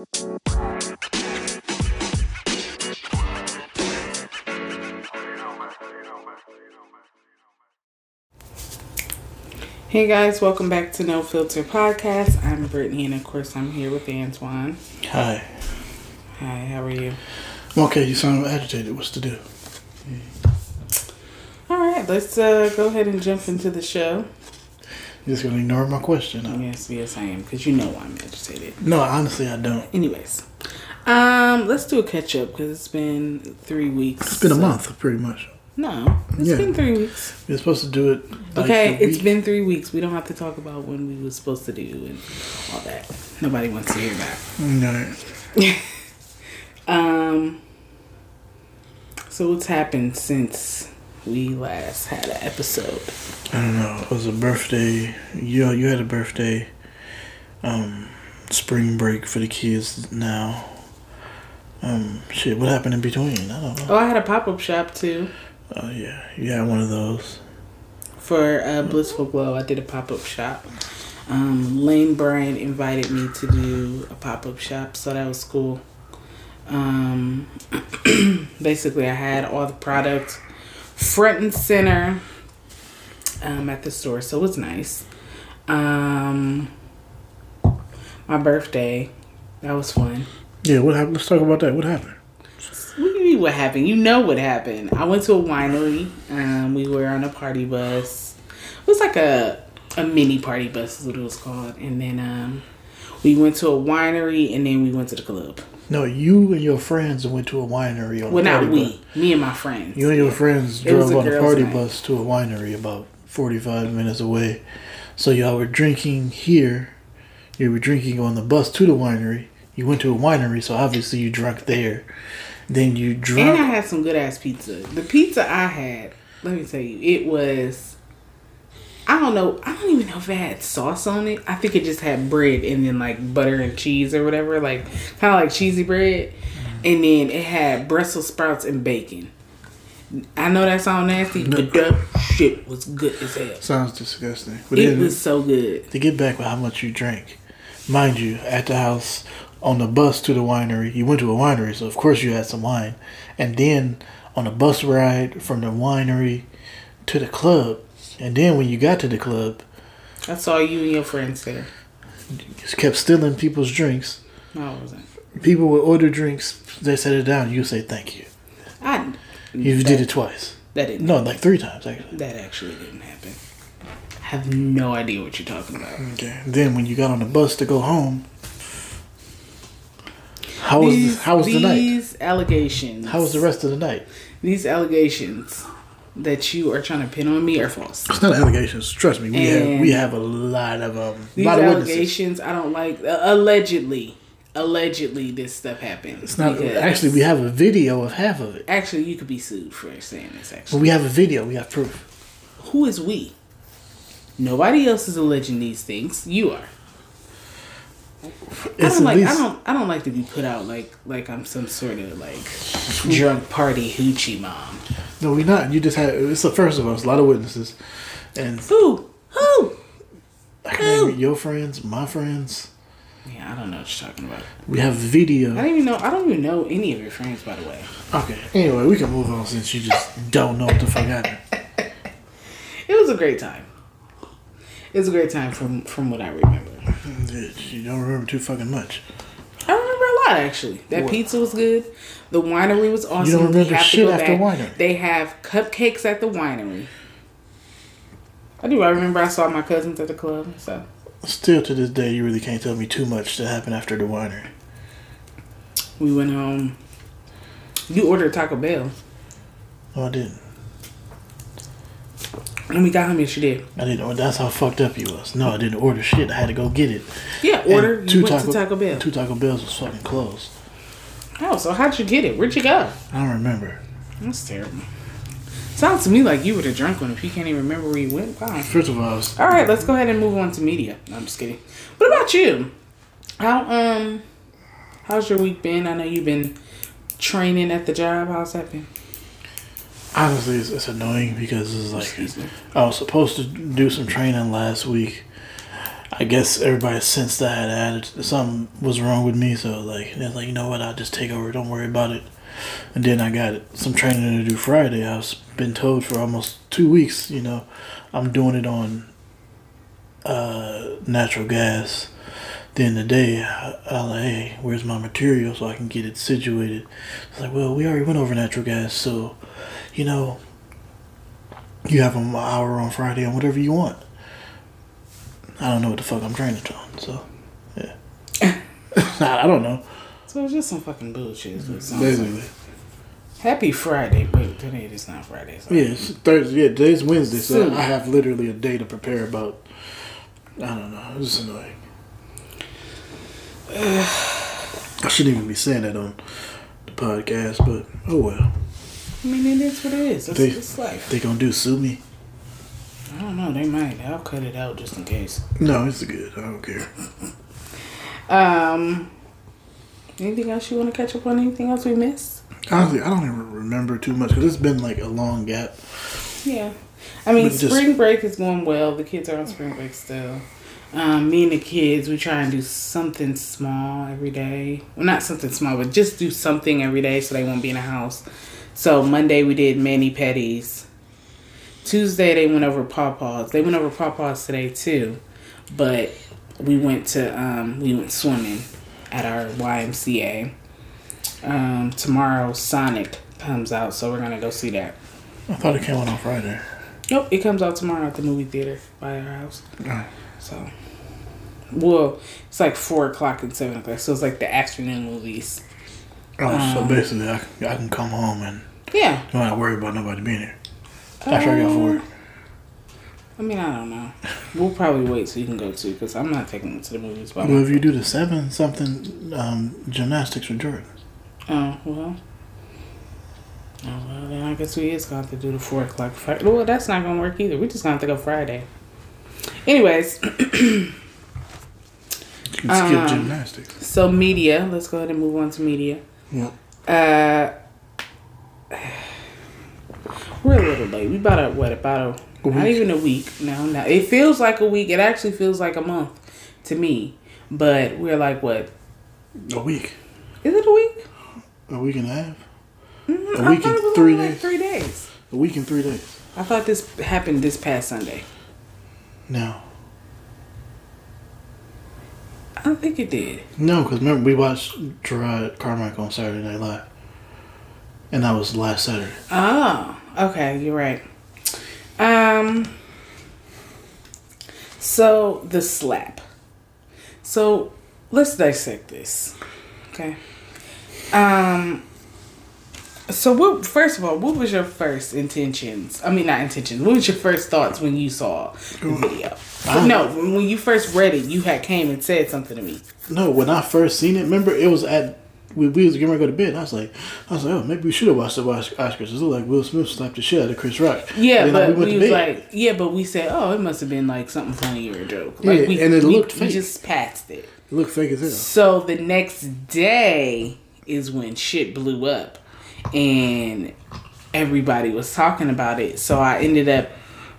Hey guys, welcome back to No Filter Podcast. I'm Brittney, and of course, I'm here with Antwan. Hi. Hi, how are you? I'm okay. You sound agitated. What's to do? All right, let's uh, go ahead and jump into the show. You're just gonna ignore my question. Huh? Yes, yes, I am, because you know I'm agitated. No, honestly, I don't. Anyways, um, let's do a catch up because it's been three weeks. It's been a month, pretty much. No, it's Yeah. been three weeks. We're supposed to do it. like, Okay, it's been three weeks. We don't have to talk about when we were supposed to do and all that. Nobody wants to hear that. No. Um. So what's happened since we last had an episode? I don't know. It was a birthday. You you had a birthday. Um, spring break for the kids now. Um, shit. What happened in between? I don't know. Oh, I had a pop up shop too Oh yeah, you had one of those. for uh, Blissful Glow. I did a pop up shop. Um, Lane Bryant invited me to do a pop up shop, so that was cool. Um, basically, I had all the products front and center um, at the store, so it was nice. Um, my birthday, that was fun. Yeah. What happened? Let's talk about that. What happened? What do you mean what happened? You know what happened. I went to a winery. Um, we were on a party bus. It was like a a mini party bus is what it was called. And then um, we went to a winery and then we went to the club. No, you and your friends went to a winery on Well, not we. bus. Me and my friends. You and your friends It drove on a party night. bus to a winery about 45 minutes away. So y'all were drinking here. You were drinking on the bus to the winery. You went to a winery, so obviously you drank there. Then you drank. And I had some good ass pizza. The pizza I had, let me tell you, it was. I don't know. I don't even know if it had sauce on it. I think it just had bread and then like butter and cheese or whatever, like kind of like cheesy bread. Mm-hmm. And then it had Brussels sprouts and bacon. I know that sounds nasty, but that shit was good as hell. Sounds disgusting. But It was so good. to get back with how much you drank, mind you, at the house, on the bus to the winery, you went to a winery, so of course you had some wine. And then on a bus ride from the winery to the club. And then when you got to the club, I saw you and your friends there. just kept stealing people's drinks. No, I wasn't. People would order drinks, they set it down, you say thank you. I You that, did it twice. That didn't. No, like three times actually. That actually didn't happen. I have no idea what you're talking about. Okay. Then when you got on the bus to go home, how was these, the, how was the night? These allegations. How was the rest of the night? These allegations that you are trying to pin on me are false. It's not allegations. Trust me, we have we have a lot of um These lot of witnesses. allegations, I don't like. Uh, allegedly, allegedly, this stuff happened. It's not actually we have a video of half of it. Actually, you could be sued for saying this. But Actually, we have a video. We have proof. who is we? Nobody else is alleging these things. You are. I don't like. least I don't. I don't like to be put out like like I'm some sort of like drunk party hoochie mom. No, we not. You just had it's the first of us. A lot of witnesses, and Who? Who? I can name your friends, my friends. Yeah, I don't know what you're talking about. We have video. I don't even know. I don't even know any of your friends, by the way. Okay. Anyway, we can move on since you just don't know what the fuck happened. It was a great time. It was a great time from from what I remember. You don't remember too fucking much. I remember a lot actually. That What? pizza was good. The winery was awesome. You don't remember shit after back. winery. They have cupcakes at the winery. I do. I remember I saw my cousins at the club. So Still to this day, you really can't tell me too much that happened after the winery. we went home. You ordered Taco Bell, No, I didn't. and we got home. Yes, you did. I didn't. That's how fucked up you was. No, I didn't order shit. I had to go get it. Yeah, And order. You went to Taco Bell. Two Taco Bells was fucking closed. Oh, so how'd you get it? Where'd you go? I don't remember. That's terrible. Sounds to me like you were the drunk one. If you can't even remember where you went, wow. First of all, All right, let's go ahead and move on to media. No, I'm just kidding. What about you? How um, how's your week been? I know you've been training at the job. How's that been? honestly, it's, it's annoying because it's like I was supposed to do some training last week. I guess everybody sensed that I had added something was wrong with me, so like they're like, you know what, I'll just take over. Don't worry about it. And then I got some training to do Friday. I've been told for almost two weeks. You know, I'm doing it on uh, natural gas. Then the day, I, I like, hey, where's my material so I can get it situated? It's like, well, we already went over natural gas, so you know, you have an hour on Friday on whatever you want. I don't know what the fuck I'm training on, so yeah. I don't know. So it's just some fucking bullshit. is what it sounds Basically, like. Happy Friday. Wait, today is not Friday. So. yeah, it's Thursday. Yeah, today's Wednesday, so Soon. I have literally a day to prepare about. I don't know. It's just annoying. I shouldn't even be saying that on the podcast, but oh well. I mean, it is what it is. It's, They- it's life. They gonna do sue me? I don't know. They might. I'll cut it out just in case. No, it's good. I don't care. Um. Anything else you want to catch up on? Anything else we missed? Honestly, I don't even remember too much because it's been like a long gap. Yeah. I mean, just- spring break is going well. The kids are on spring break still. Um, me and the kids, we try and do something small every day. Well, not something small, but just do something every day so they won't be in the house. So Monday we did mani pedis. Tuesday they went over pawpaws. They went over pawpaws today too, but we went to um, we went swimming at our YMCA. Um, tomorrow Sonic comes out, so we're gonna go see that. I thought it came out on Friday. Nope, it comes out tomorrow at the movie theater by our house. Oh. So, well, it's like four o'clock and seven o'clock, so it's like the afternoon movies. Oh, so Um, basically, I, can- I can come home and Yeah. don't have to worry about nobody being here. After I got work. I mean, I don't know. We'll probably wait so you can go too, because I'm not taking them to the movies. Well, if you do the seven something um, gymnastics with Jordan, Oh well. Oh well, then I guess we is going to have to do the four o'clock. Friday. Well, that's not going to work either. We're just going to have to go Friday. Anyways, you can skip Um, gymnastics. so media. Let's go ahead and move on to media. Yeah. Uh, we're a little late. We about a what about a, A not even a week. No, no. It feels like a week. It actually feels like a month to me. But we're like what? A week, Is it a week? a week and a half, Mhm, A I week and three only like days. three days. a week and three days. I thought this happened this past Sunday. No, I don't think it did. no, because remember we watched Jerrod Carmichael on Saturday Night Live, and that was last Saturday. Oh, okay, you're right. Um so the slap. So let's dissect this. Okay. Um so what first of all, what was your first intentions? I mean not intentions. What was your first thoughts when you saw the video? I- no, when you first read it, you had came and said something to me. No, when I first seen it, remember it was at we, we was getting ready to go to bed. I was like, I was like, oh, maybe we should have watched the Os- Oscars. It looked like Will Smith slapped the shit out of Chris Rock. Yeah, then but we went we to was like, yeah, but we said, oh, it must have been like something funny or a joke. Like Yeah, we, and it we, looked we just passed it. It looked fake as hell. So the next day is when shit blew up, and everybody was talking about it. So I ended up.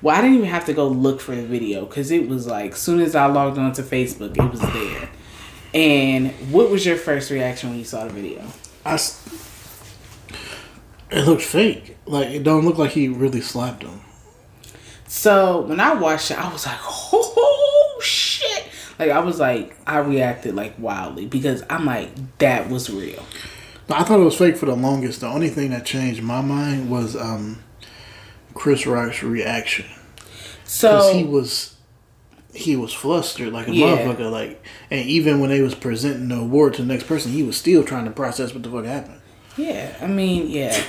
Well, I didn't even have to go look for the video because it was like soon as I logged onto Facebook, it was there. And what was your first reaction when you saw the video? I, it looked fake. Like it don't look like he really slapped him. So when I watched it, I was like, oh shit. Like I was like, I reacted like wildly because I'm like, that was real. I thought it was fake for the longest. The only thing that changed my mind was um, Chris Rock's reaction So he was he was flustered like a Yeah. motherfucker. Like, and even when they was presenting the award to the next person, he was still trying to process what the fuck happened. yeah, I mean, yeah.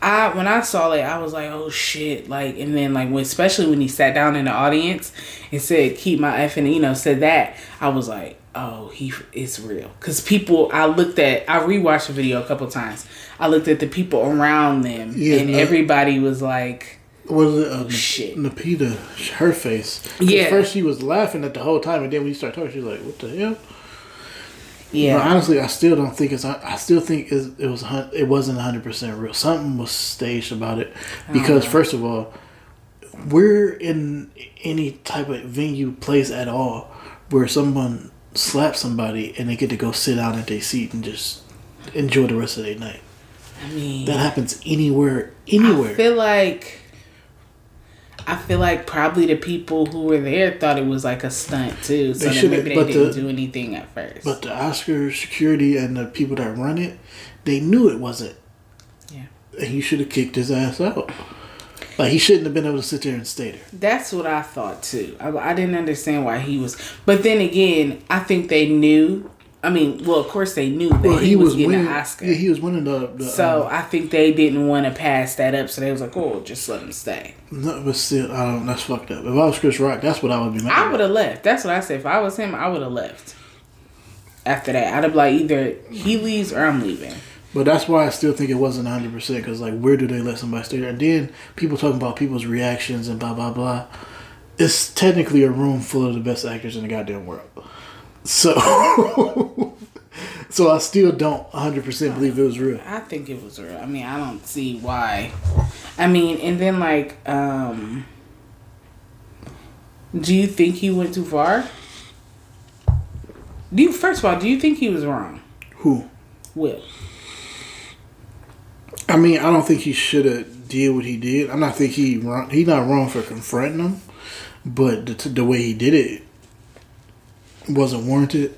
I when I saw it, I was like, oh shit. Like and then like when especially when he sat down in the audience and said, keep my F and you know, said that, I was like, oh, he it's real. Cause people I looked at I rewatched the video a couple times. I looked at the people around them Yeah, and no. everybody was like What was it? Uh, Shit. Lupita, her face. Yeah. First she was laughing at the whole time, and then when you start talking, she's like, "What the hell?" Yeah. But honestly, I still don't think it's. I still think it was. It wasn't hundred percent real. Something was staged about it, because first of all, we're in any type of venue place at all. where someone slaps somebody and they get to go sit down at their seat and just enjoy the rest of their night. I mean, That happens anywhere, anywhere. I feel like I feel like probably the people who were there thought it was like a stunt too, so They maybe they didn't the- do anything at first. but the Oscar security and the people that run it, they knew it wasn't. Yeah. And you should have kicked his ass out. Like he shouldn't have been able to sit there and stay there. That's what I thought too. I, I didn't understand why he was, but then again, I think they knew. I mean, well, of course they knew that Well, he, was, getting winning. an Oscar. Yeah, he was winning the. the so um, I think they didn't want to pass that up. So they was like, "Oh, just let him stay." no, but still, I don't. That's fucked up. If I was Chris Rock, that's what I would be mad. I would have left. That's what I said. If I was him, I would have left. After that, I'd have like either he leaves or I'm leaving. But that's why I still think it wasn't 100% because, like, where do they let somebody stay there? And then people talking about people's reactions and blah, blah, blah. It's technically a room full of the best actors in the goddamn world. So, so I still don't 100% believe it was real. I think it was real. I mean, I don't see why. I mean, and then like, um, do you think he went too far? Do you first of all, do you think he was wrong? Who? Will. I mean, I don't think he should have did what he did. I'm not think he wrong. He's not wrong for confronting them, but the, the way he did it wasn't warranted.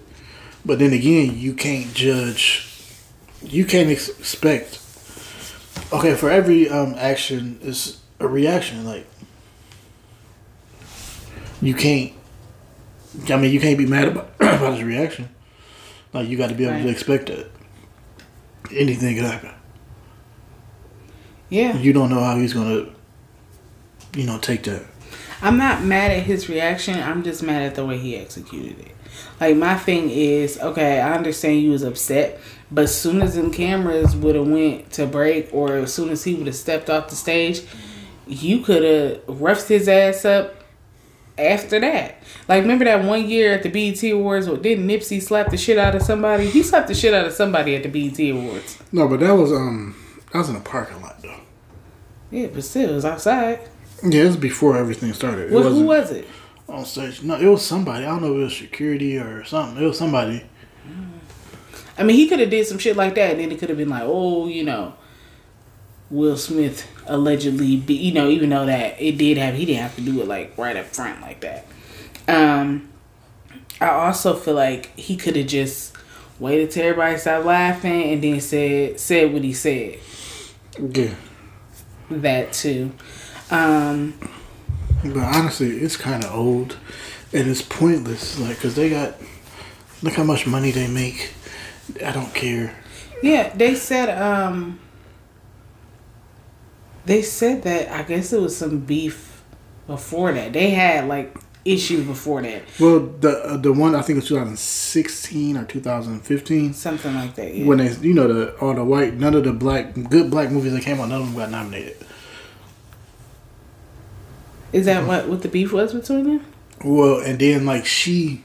But then again, you can't judge. You can't ex- expect. Okay, for every um, action is a reaction. Like you can't. I mean, you can't be mad about, about his reaction. Like you got to be able Right. to expect that anything could happen Yeah. you don't know how he's gonna, you know, take that. I'm not mad at his reaction. I'm just mad at the way he executed it. Like my thing is, okay, I understand you was upset, but as soon as them cameras would have went to break, or as soon as he would have stepped off the stage, you could have roughed his ass up. After that, like remember that one year at the BET Awards, where didn't Nipsey slap the shit out of somebody? He slapped the shit out of somebody at the BET Awards. No, but that was um, that was in a parking lot though. Yeah, but still, it was outside. Yeah, it was before everything started. It Well, who was it? On stage. No, it was somebody. I don't know if it was security or something. It was somebody. I mean, he could have did some shit like that, and then it could have been like, oh, you know, Will Smith allegedly, be, you know, even though that it did have, he didn't have to do it like right up front like that. Um, I also feel like he could have just waited till everybody stopped laughing and then said said what he said. Yeah, That too. Um, but honestly, it's kind of old, and it's pointless. Like, cause they got look how much money they make. I don't care. yeah, they said um, they said that I guess it was some beef before that. They had like issues before that, Well, the uh, the one I think it was 2016 or 2015. something like that. Yeah. when they you know the all the white none of the black good black movies that came out none of them got nominated. Is that what what the beef was between them? Well, and then like she,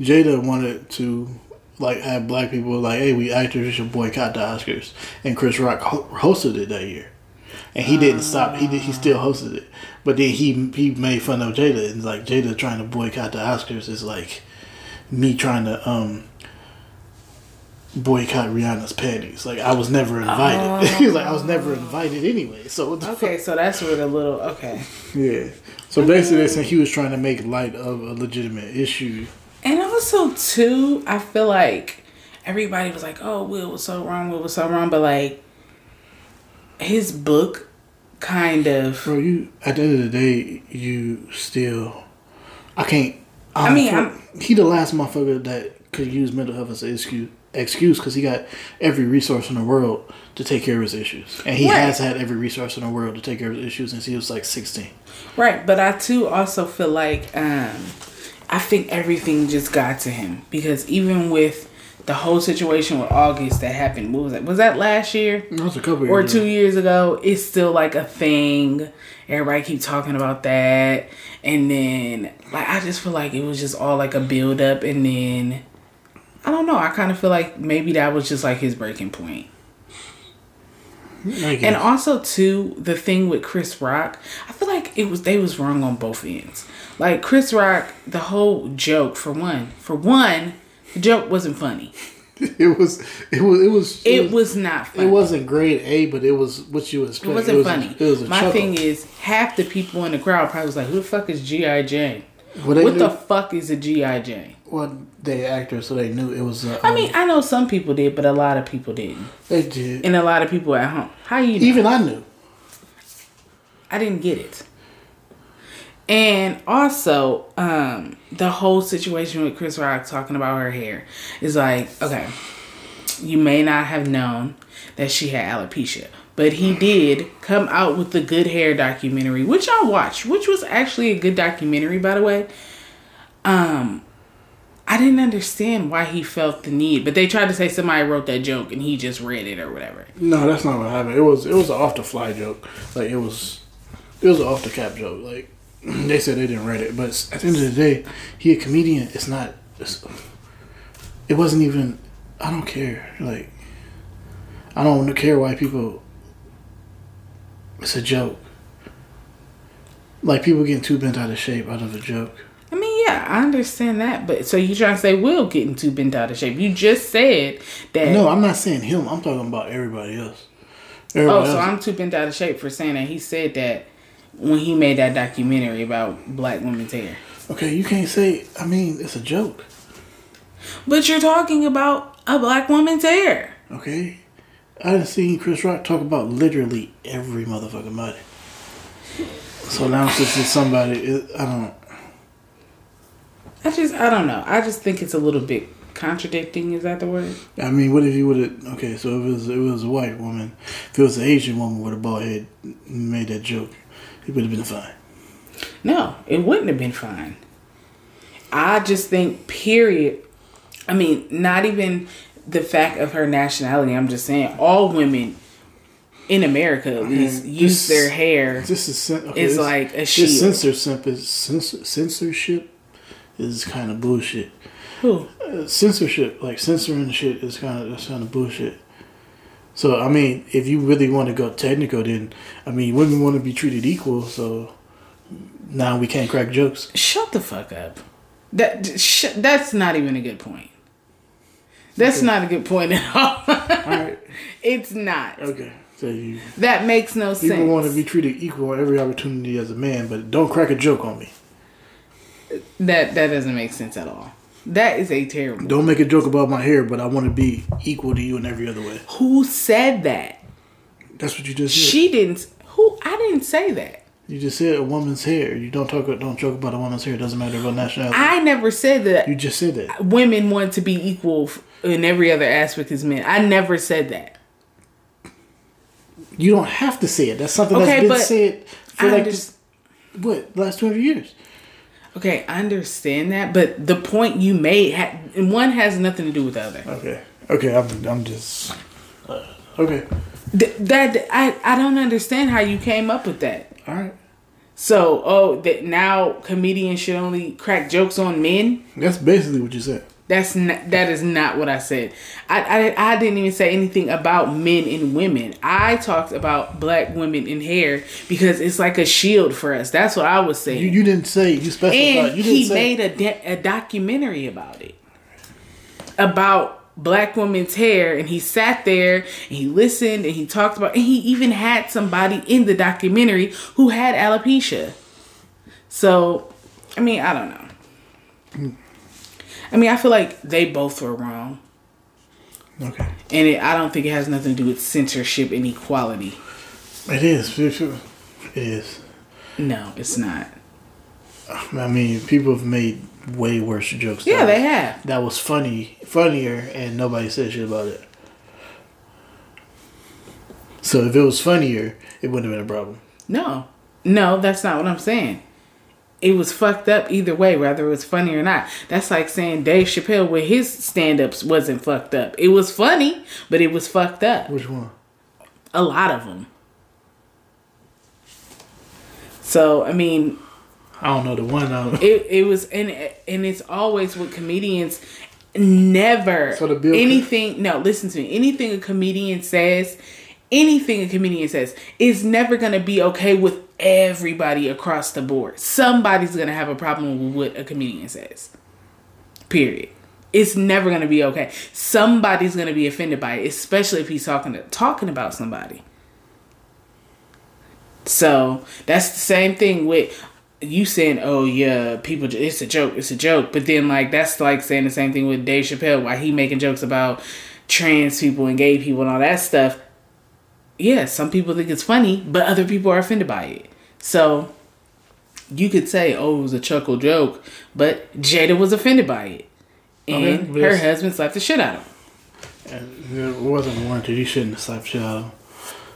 Jada wanted to like have black people like, hey, we actors should boycott the Oscars, and Chris Rock ho- hosted it that year, and he didn't stop. He did. He still hosted it, but then he he made fun of Jada and like Jada trying to boycott the Oscars is like me trying to um boycott Rihanna's panties. Like I was never invited. he was like I was never oh. invited anyway. So Okay, so that's where the little okay. Yeah. So basically, they said he was trying to make light of a legitimate issue. And also too, I feel like everybody was like, "Oh, Will was so wrong. Will was so wrong," but like his book kind of. Bro, you at the end of the day, you still. I can't. I mean, I'm, he the last motherfucker that could use mental health as an excuse. Excuse because he got every resource in the world to take care of his issues, and he Right. has had every resource in the world to take care of his issues since he was like sixteen. Right, but I too also feel like um I think everything just got to him because even with the whole situation with August that happened, what was that? Was that last year? That was a couple or years two ago. years ago, it's still like a thing. Everybody keep talking about that, and then like I just feel like it was just all like a build up, and then I don't know. I kind of feel like maybe that was just like his breaking point. And also too, the thing with Chris Rock, I feel like it was they was wrong on both ends. Like Chris Rock, the whole joke for one, for one, the joke wasn't funny. it was it was it was It was not funny. it wasn't grade A, but it was what you expect. It wasn't was, funny. It was a My chuckle. thing is, half the people in the crowd probably was like, "Who the fuck is GI Jane? Well, What knew, the fuck is a GI Jane?" Well, they actors, so they knew it was. Uh, I mean, I know some people did, but a lot of people didn't, they did. and a lot of people at home. How you know? Even I knew. I didn't get it. And also, um, the whole situation with Chris Rock talking about her hair is like, okay, you may not have known that she had alopecia, but he did come out with the Good Hair documentary, which I watched, which was actually a good documentary, by the way. Um, I didn't understand why he felt the need, but they tried to say somebody wrote that joke and he just read it or whatever. No, that's not what happened. It was it was an off the fly joke. Like it was it was an off the cap joke. Like they said they didn't write it, but at the end of the day, he a comedian. It's not. It's, it wasn't even. I don't care. Like I don't care why people. It's a joke. Like people getting too bent out of shape out of a joke. Yeah, I understand that, but so you trying to say Will getting too bent out of shape? You just said that. No, I'm not saying him. I'm talking about everybody else. Oh, Everybody so. I'm too bent out of shape for saying that he said that when he made that documentary about black women's hair. okay, you can't say. I mean, it's a joke. But you're talking about a black woman's hair. Okay? I done seen Chris Rock talk about literally every motherfucking body. So now since it's somebody, I don't. I just, I don't know. I just think it's a little bit contradicting. Is that the word? I mean, what if you would have? Okay, so if it was it was a white woman, if it was an Asian woman with a bald head, made that joke, it would have been fine. No, it wouldn't have been fine. I just think, period. I mean, not even the fact of her nationality. I'm just saying, all women in America at least use this- their hair. This is okay, It's this- like a this shield. censorship is censor, censorship is kind of bullshit. Who? Uh, censorship, like censoring shit, is kind of that's kind of bullshit. So I mean, if you really want to go technical, then I mean, women want to be treated equal. So now we can't crack jokes. Shut the fuck up. That sh- that's not even a good point. That's not a good point at all. All right, it's not. okay. So you That makes no people sense. want to be treated equal on every opportunity as a man, but don't crack a joke on me. That that doesn't make sense at all. That is a terrible. Don't make a joke about my hair, but I want to be equal to you in every other way. Who said that? That's what you just said. She didn't. Who? I didn't say that. You just said a woman's hair. You don't talk. Don't joke about a woman's hair. It doesn't matter about nationality. I never said that you just said that. women want to be equal in every other aspect as men. I never said that. You don't have to say it. That's something Okay, that's been said for I like underst- what last twenty years. Okay, I understand that, but the point you made ha- one has nothing to do with the other. Okay. Okay. I'm. I'm just. Uh, okay. Th- that I I don't understand how you came up with that. All right. So, oh, that now comedians should only crack jokes on men. That's basically what you said. That's not, that is not what I said. I, I I didn't even say anything about men and women. I talked about black women in hair because it's like a shield for us. That's what I was saying. You, you didn't say you specified. and you didn't he say. made a de- a documentary about it, about black women's hair, and he sat there and he listened and he talked about, and he even had somebody in the documentary who had alopecia. So, I mean, I don't know. Mm. I mean, I feel like they both were wrong, okay. and it, I don't think it has nothing to do with censorship and equality. It is. It is. No, it's not. I mean, people have made way worse jokes. Yeah, they was- have. That was funny, funnier, and nobody said shit about it. So if it was funnier, it wouldn't have been a problem. No, no, that's not what I'm saying. It was fucked up either way, whether it was funny or not. That's like saying Dave Chappelle with his stand ups wasn't fucked up. It was funny, but it was fucked up. Which one? A lot of them. So, I mean, I don't know the one. Don't, it, it was, and, and it's always with comedians never So the bill- anything no listen to me anything a comedian says anything a comedian says is never going to be okay with everybody across the board. Somebody's to have a problem with what a comedian says. Period. It's never to be okay. Somebody's to be offended by it, especially if he's talking to, talking about somebody. So that's the same thing with you saying, "Oh yeah, people, it's a joke, it's a joke." But then like that's like saying the same thing with Dave Chappelle, why he making jokes about trans people and gay people and all that stuff. Yeah, some people think it's funny, but other people are offended by it. So you could say, "Oh, it was a chuckle joke," but Jada was offended by it, and Okay, her husband slapped the shit out of him. And it wasn't warranted. You shouldn't have slapped shit out of him.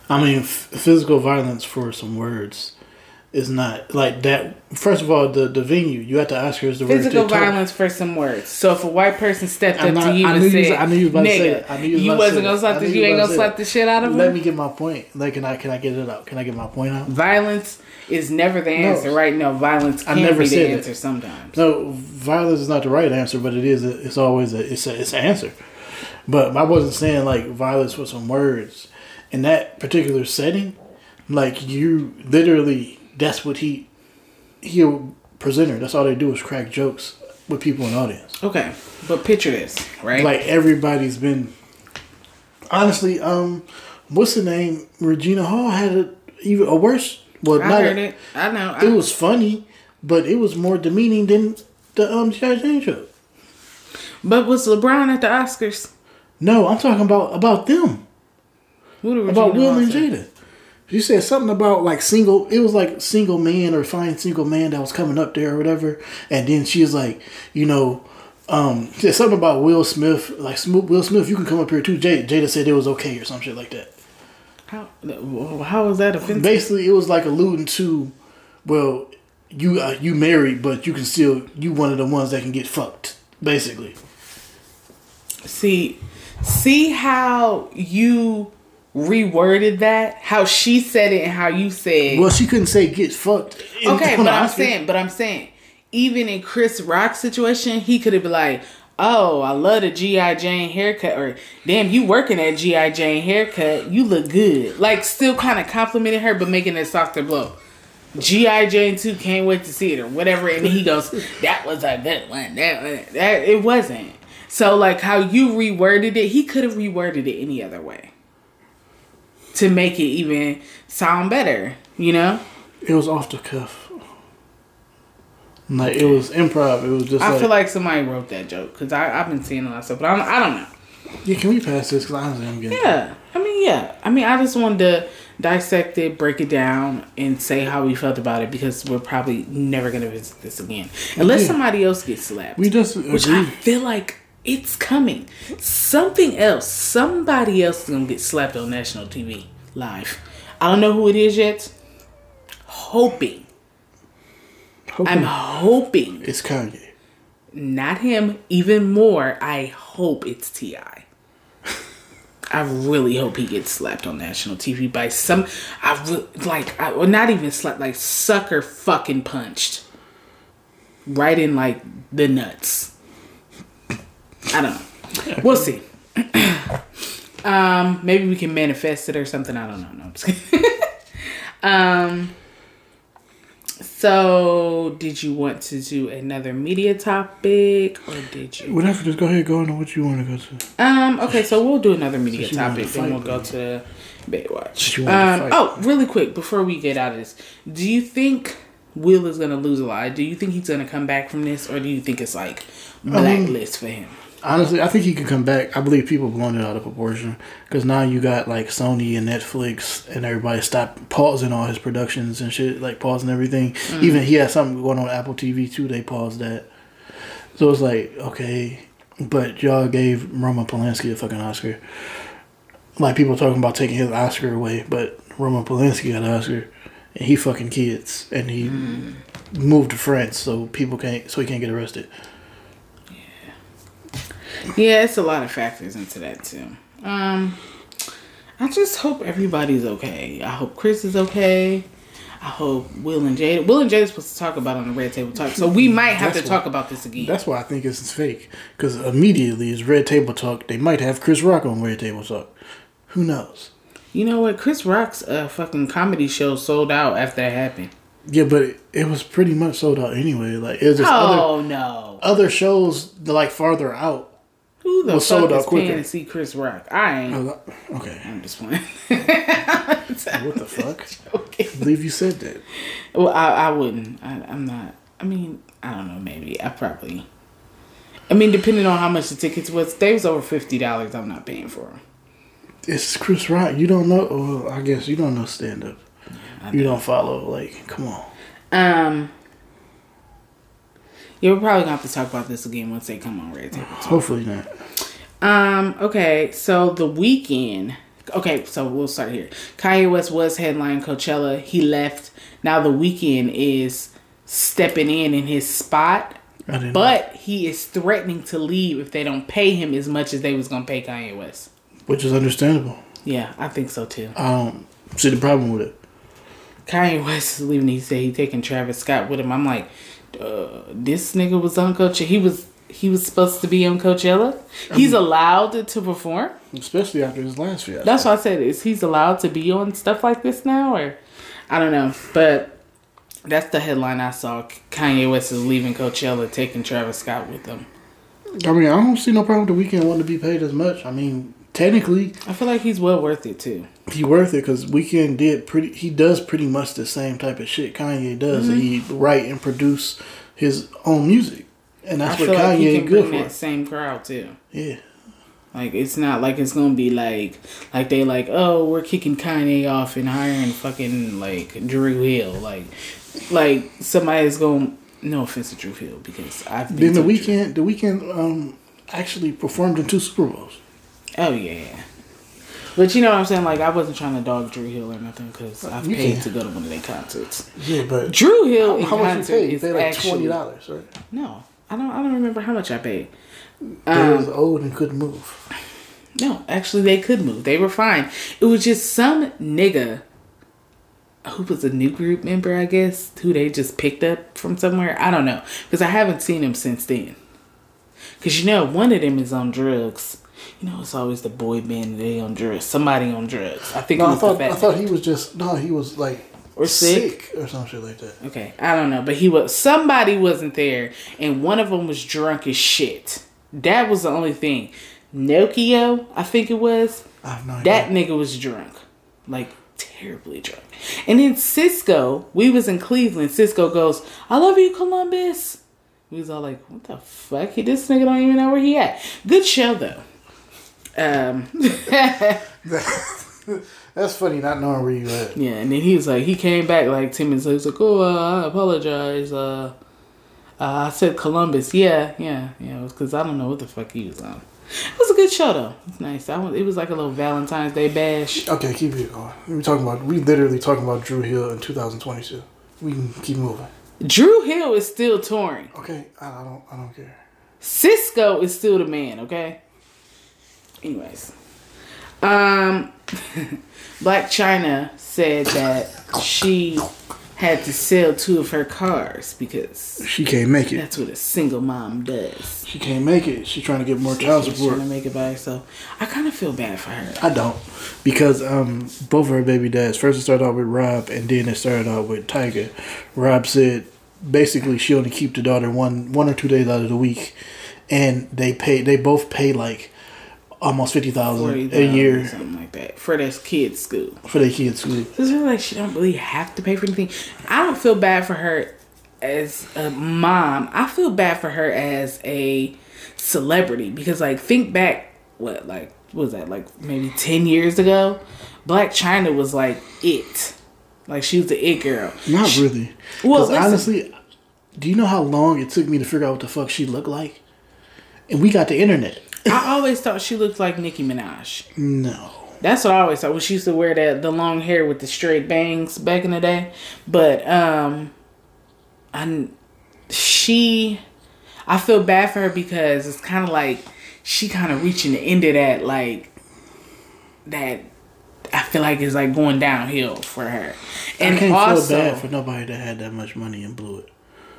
I mean, f- physical violence for some words is not like that. First of all, the the venue you have to ask her is the Physical they talk- violence for some words. So if a white person stepped I'm up not- to you I and knew you said, was- I knew you was about to say "Nigga, it. I knew you was you wasn't gonna slap the, you you ain't gonna slap the shit out of him." Let me get my point. Like, can I can I get it out? Can I get my point out? Violence is never the answer, right? No, violence I can never be the said it. answer sometimes. No, violence is not the right answer, but it is. A, it's always a. It's a. It's an answer. But I wasn't saying like violence with some words in that particular setting. Like you literally, that's what he he a presenter. That's all they do is crack jokes with people in the audience. Okay, but picture this, right? Like everybody's been. Honestly, um, what's the name? Regina Hall had a even a worse. Well, I not heard a, it. I know. it I, was funny, but it was more demeaning than the um G.I. Jane joke. but was LeBron at the Oscars? No, I'm talking about about them. About Will and? Jada. You said something about like single. It was like single man or fine single man that was coming up there or whatever. And then she was like, you know, um, said something about Will Smith. Like Will Smith, you can come up here too. Jada, Jada said it was okay or some shit like that. How, how was that offensive? Basically, it was like alluding to, well, you uh, you married, but you can still you one of the ones that can get fucked. Basically, See, see how you reworded that? How she said it and how you said. well, she couldn't say get fucked. Okay, but I'm saying, but I'm saying, even in Chris Rock's situation, he could have been like, "Oh, I love the GI Jane haircut," or "Damn, you working at GI Jane haircut? You look good." Like, still kind of complimenting her, but making it softer blow. GI Jane two can't wait to see it or whatever, and he goes, "That was a good one." That, was- that it wasn't. So like how you reworded it, he could have reworded it any other way to make it even sound better. You know. It was off the cuff. Like it was improv. It was just I like, feel like somebody wrote that joke because I've been seeing a lot of stuff, but I don't, I don't know. yeah. Can we pass this? Because honestly, I'm getting. Yeah, I mean, yeah. I mean, I just wanted to dissect it, break it down, and say how we felt about it because we're probably never gonna visit this again unless Yeah. somebody else gets slapped. We just which I feel like it's coming. Something else, somebody else is gonna get slapped on national TV live. I don't know who it is yet. Hoping, I'm hoping It's Kanye. not him, even more, I hope it's T.I. I really hope he gets slapped on national TV by some. I re- like, I, or not even slapped, like sucker fucking punched right in like the nuts. I don't know. We'll see. um, maybe we can manifest it or something. I don't know. No, I'm just kidding. um. So, did you want to do another media topic, or did you? Whatever. Just go ahead. Go on to what you want to go to. Um. Okay, so we'll do another media wanted topic, to then we'll go to Baywatch. Um. Oh, really quick before we get out of this, do you think Will is gonna lose a lot? Do you think he's gonna come back from this, or do you think it's like blacklist for him? Honestly, I think he could come back. I believe people blown it out of proportion because now you got like Sony and Netflix and everybody stopped pausing all his productions and shit, like pausing everything. Mm. Even he had something going on Apple TV too. They paused that. So it's like okay, but y'all gave Roman Polanski a fucking Oscar. Like people talking about taking his Oscar away, but Roman Polanski got an Oscar, and he fucking kids, and he Mm. moved to France, so people can't, so he can't get arrested. Yeah, it's a lot of factors into that too. Um, I just hope everybody's okay. I hope Chris is okay. I hope Will and Jada. Will and Jada's supposed to talk about it on the Red Table Talk, so we might have That's to why- talk about this again. That's why I think it's fake. Because immediately it's Red Table Talk. They might have Chris Rock on Red Table Talk. Who knows? You know what? Chris Rock's uh, fucking comedy show sold out after that happened. Yeah, but it, it was pretty much sold out anyway. Like it was just Oh other no! other shows like farther out. Who the was fuck sold is quicker. paying to see Chris Rock? I ain't. I Okay, I'm just playing. what the fuck? okay. I believe you said that. Well, I, I wouldn't. I, I'm not. I mean, I don't know. Maybe I probably. I mean, depending on how much the tickets was, they was over fifty dollars. I'm not paying for them. It's Chris Rock. You don't know. Well, I guess you don't know stand up. I You don't follow. Like, come on. Um. Yeah, we're probably gonna have to talk about this again once they come on Red Table Talk. Hopefully not. Um. Okay. So the Weeknd. Okay. So we'll start here. Kanye West was headline Coachella. He left. Now the Weeknd is stepping in in his spot. But he is threatening to leave if they don't pay him as much as they was gonna pay Kanye West. which is understandable. Yeah, I think so too. Um, see the problem with it. Kanye West is leaving. He said he taking Travis Scott with him. I'm like, uh, this nigga was on Coachella. He was he was supposed to be on Coachella. He's allowed to, perform. Especially after his last fiasco. That's why I said is he's allowed to be on stuff like this now or I don't know, but that's the headline I saw. Kanye West is leaving Coachella, taking Travis Scott with him. I mean, I don't see no problem with the Weeknd wanting to be paid as much. I mean, technically, I feel like he's well worth it too. he worth it because Weeknd did pretty. He does pretty much the same type of shit Kanye does. Mm-hmm. He write and produce his own music, and I that's feel what like he Kanye can good for. that same crowd too. Yeah, Like it's not like it's gonna be like like they like oh we're kicking Kanye off and hiring fucking like Dru Hill like like somebody's gonna no offense to Dru Hill because I've been then the Weeknd, the Weeknd um actually performed in two Super Bowls. Oh yeah. But you know what I'm saying? Like I wasn't trying to dog Dru Hill or nothing because I've You paid can. to go to one of their concerts. Yeah, but Dru Hill in how much you concert paid? You is paid like actually twenty dollars, right? no. I don't. I don't remember how much I paid. They Um, was old and couldn't move. No, actually, they could move. They were fine. It was just some nigga who was a new group member, I guess, who they just picked up from somewhere. I don't know. Because I haven't seen him since then. Because, you know, one of them is on drugs. You know, it's always the boy band, they on drugs. Somebody on drugs. I think No, it I thought I thought he was just no, he was like Or sick? or some shit like that. Okay, I don't know, but he was somebody wasn't there, and one of them was drunk as shit. That was the only thing. Nokio, I think it was. I have no That idea. nigga was drunk, like terribly drunk. And then Sisqó, we was in Cleveland. Sisqó goes, "I love you, Columbus." We was all like, "What the fuck? He this nigga don't even know where he at." Good show though. Um, That's funny, not knowing where you at. Yeah, and then he was like, he came back like ten minutes later. He was like, "Oh, uh, I apologize. Uh, uh, I said Columbus. Yeah, yeah, yeah. It was because I don't know what the fuck he was on. It was a good show though. It's nice. I was, it was like a little Valentine's Day bash. Okay, keep it going. We talking about we literally talking about Dru Hill in 2022. We can keep moving. Dru Hill is still touring. Okay, I, I don't I don't care. Sisqó is still the man. Okay. Anyways, um, Blac Chyna said that she had to sell two of her cars because She can't make it. That's what a single mom does. She can't make it. She's trying to get more child support. trying to make it by herself. I kind of feel bad for her. I don't, because um, both of her baby dads. First, it started out with Rob, and then it started out with Tyga. Rob said basically she only keep the daughter one one or two days out of the week, and they pay. They both pay like almost fifty thousand a year something like that, for their kids' school. for their kids' school. So it's really like she don't really have to pay for anything. I don't feel bad for her as a mom. I feel bad for her as a celebrity because, like, think back, what, like, what was that, like, maybe 10 years ago? Blac Chyna was like it. Like, she was the it girl. Not really. Well, listen. honestly, do you know how long it took me to figure out what the fuck she looked like? And we got the internet. I always thought she looked like Nicki Minaj. No. That's what I always thought. When she used to wear that the long hair with the straight bangs back in the day. But um I she I feel bad for her because it's kind of like she kind of reaching the end of that like that I feel like it's like going downhill for her. And I can't also feel bad for nobody that had that much money and blew it.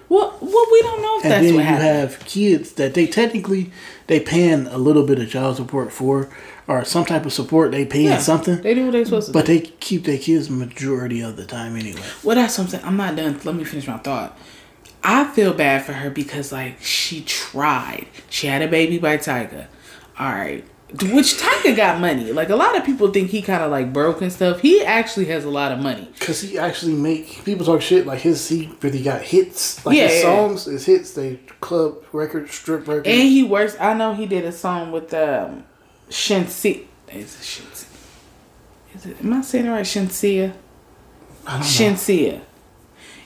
Well, well we don't know if And that's then what you happened. have kids that they technically they paying a little bit of child support for. or some type of support. They paying Yeah, something, They do what they're supposed to but do. they keep their kids majority of the time anyway. Well, that's something. I'm not done. Let me finish my thought. I feel bad for her because, like, she tried. She had a baby by Tyga. All right. Which Tyga got money. Like, a lot of people think he kind of, like, broke and stuff. He actually has a lot of money. Cause he actually make people talk shit like his he really got hits like Yeah, his songs his hits they club record strip record And he works. I know he did a song with um, Shensi. Is it Shensi? Is it, am I saying it right? Shenseea? I don't know. Shenseea.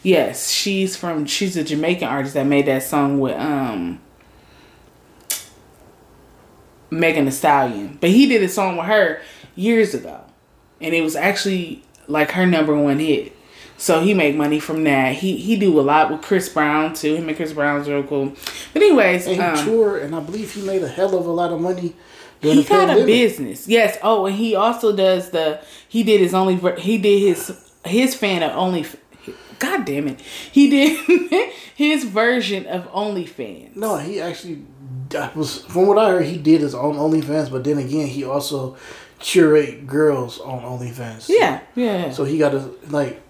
Yes, she's from. She's a Jamaican artist that made that song with um Megan Thee Stallion. But he did a song with her years ago, and it was actually like her number one hit. So he make money from that. He he do a lot with Chris Brown too. Him and Chris Brown's real cool. But anyways, and he um, toured and I believe he made a hell of a lot of money he the got a business. Yes. Oh, and he also does the. He did his only. He did his his fan of only. God damn it! He did his version of OnlyFans. No, he actually that was from what I heard he did his own OnlyFans, but then again he also curate girls on OnlyFans. Yeah, yeah. So he got to like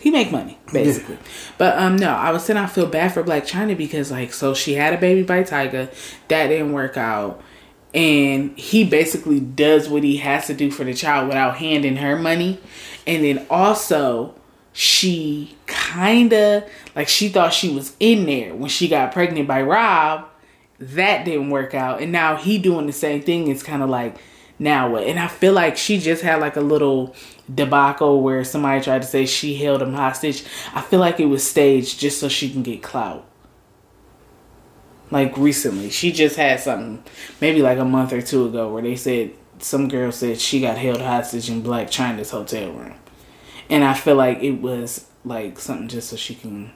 he make money basically. But um, no, I was saying I feel bad for Blac Chyna because like, so she had a baby by Tyga, that didn't work out, and he basically does what he has to do for the child without handing her money, and then also she kinda like she thought she was in there when she got pregnant by Rob. That didn't work out, and now he doing the same thing. It's kind of like now what? And I feel like she just had like a little debacle where somebody tried to say she held him hostage. I feel like it was staged just so she can get clout. Like recently, she just had something, maybe like a month or two ago, where they said some girl said she got held hostage in Blac Chyna's hotel room, and I feel like it was like something just so she can.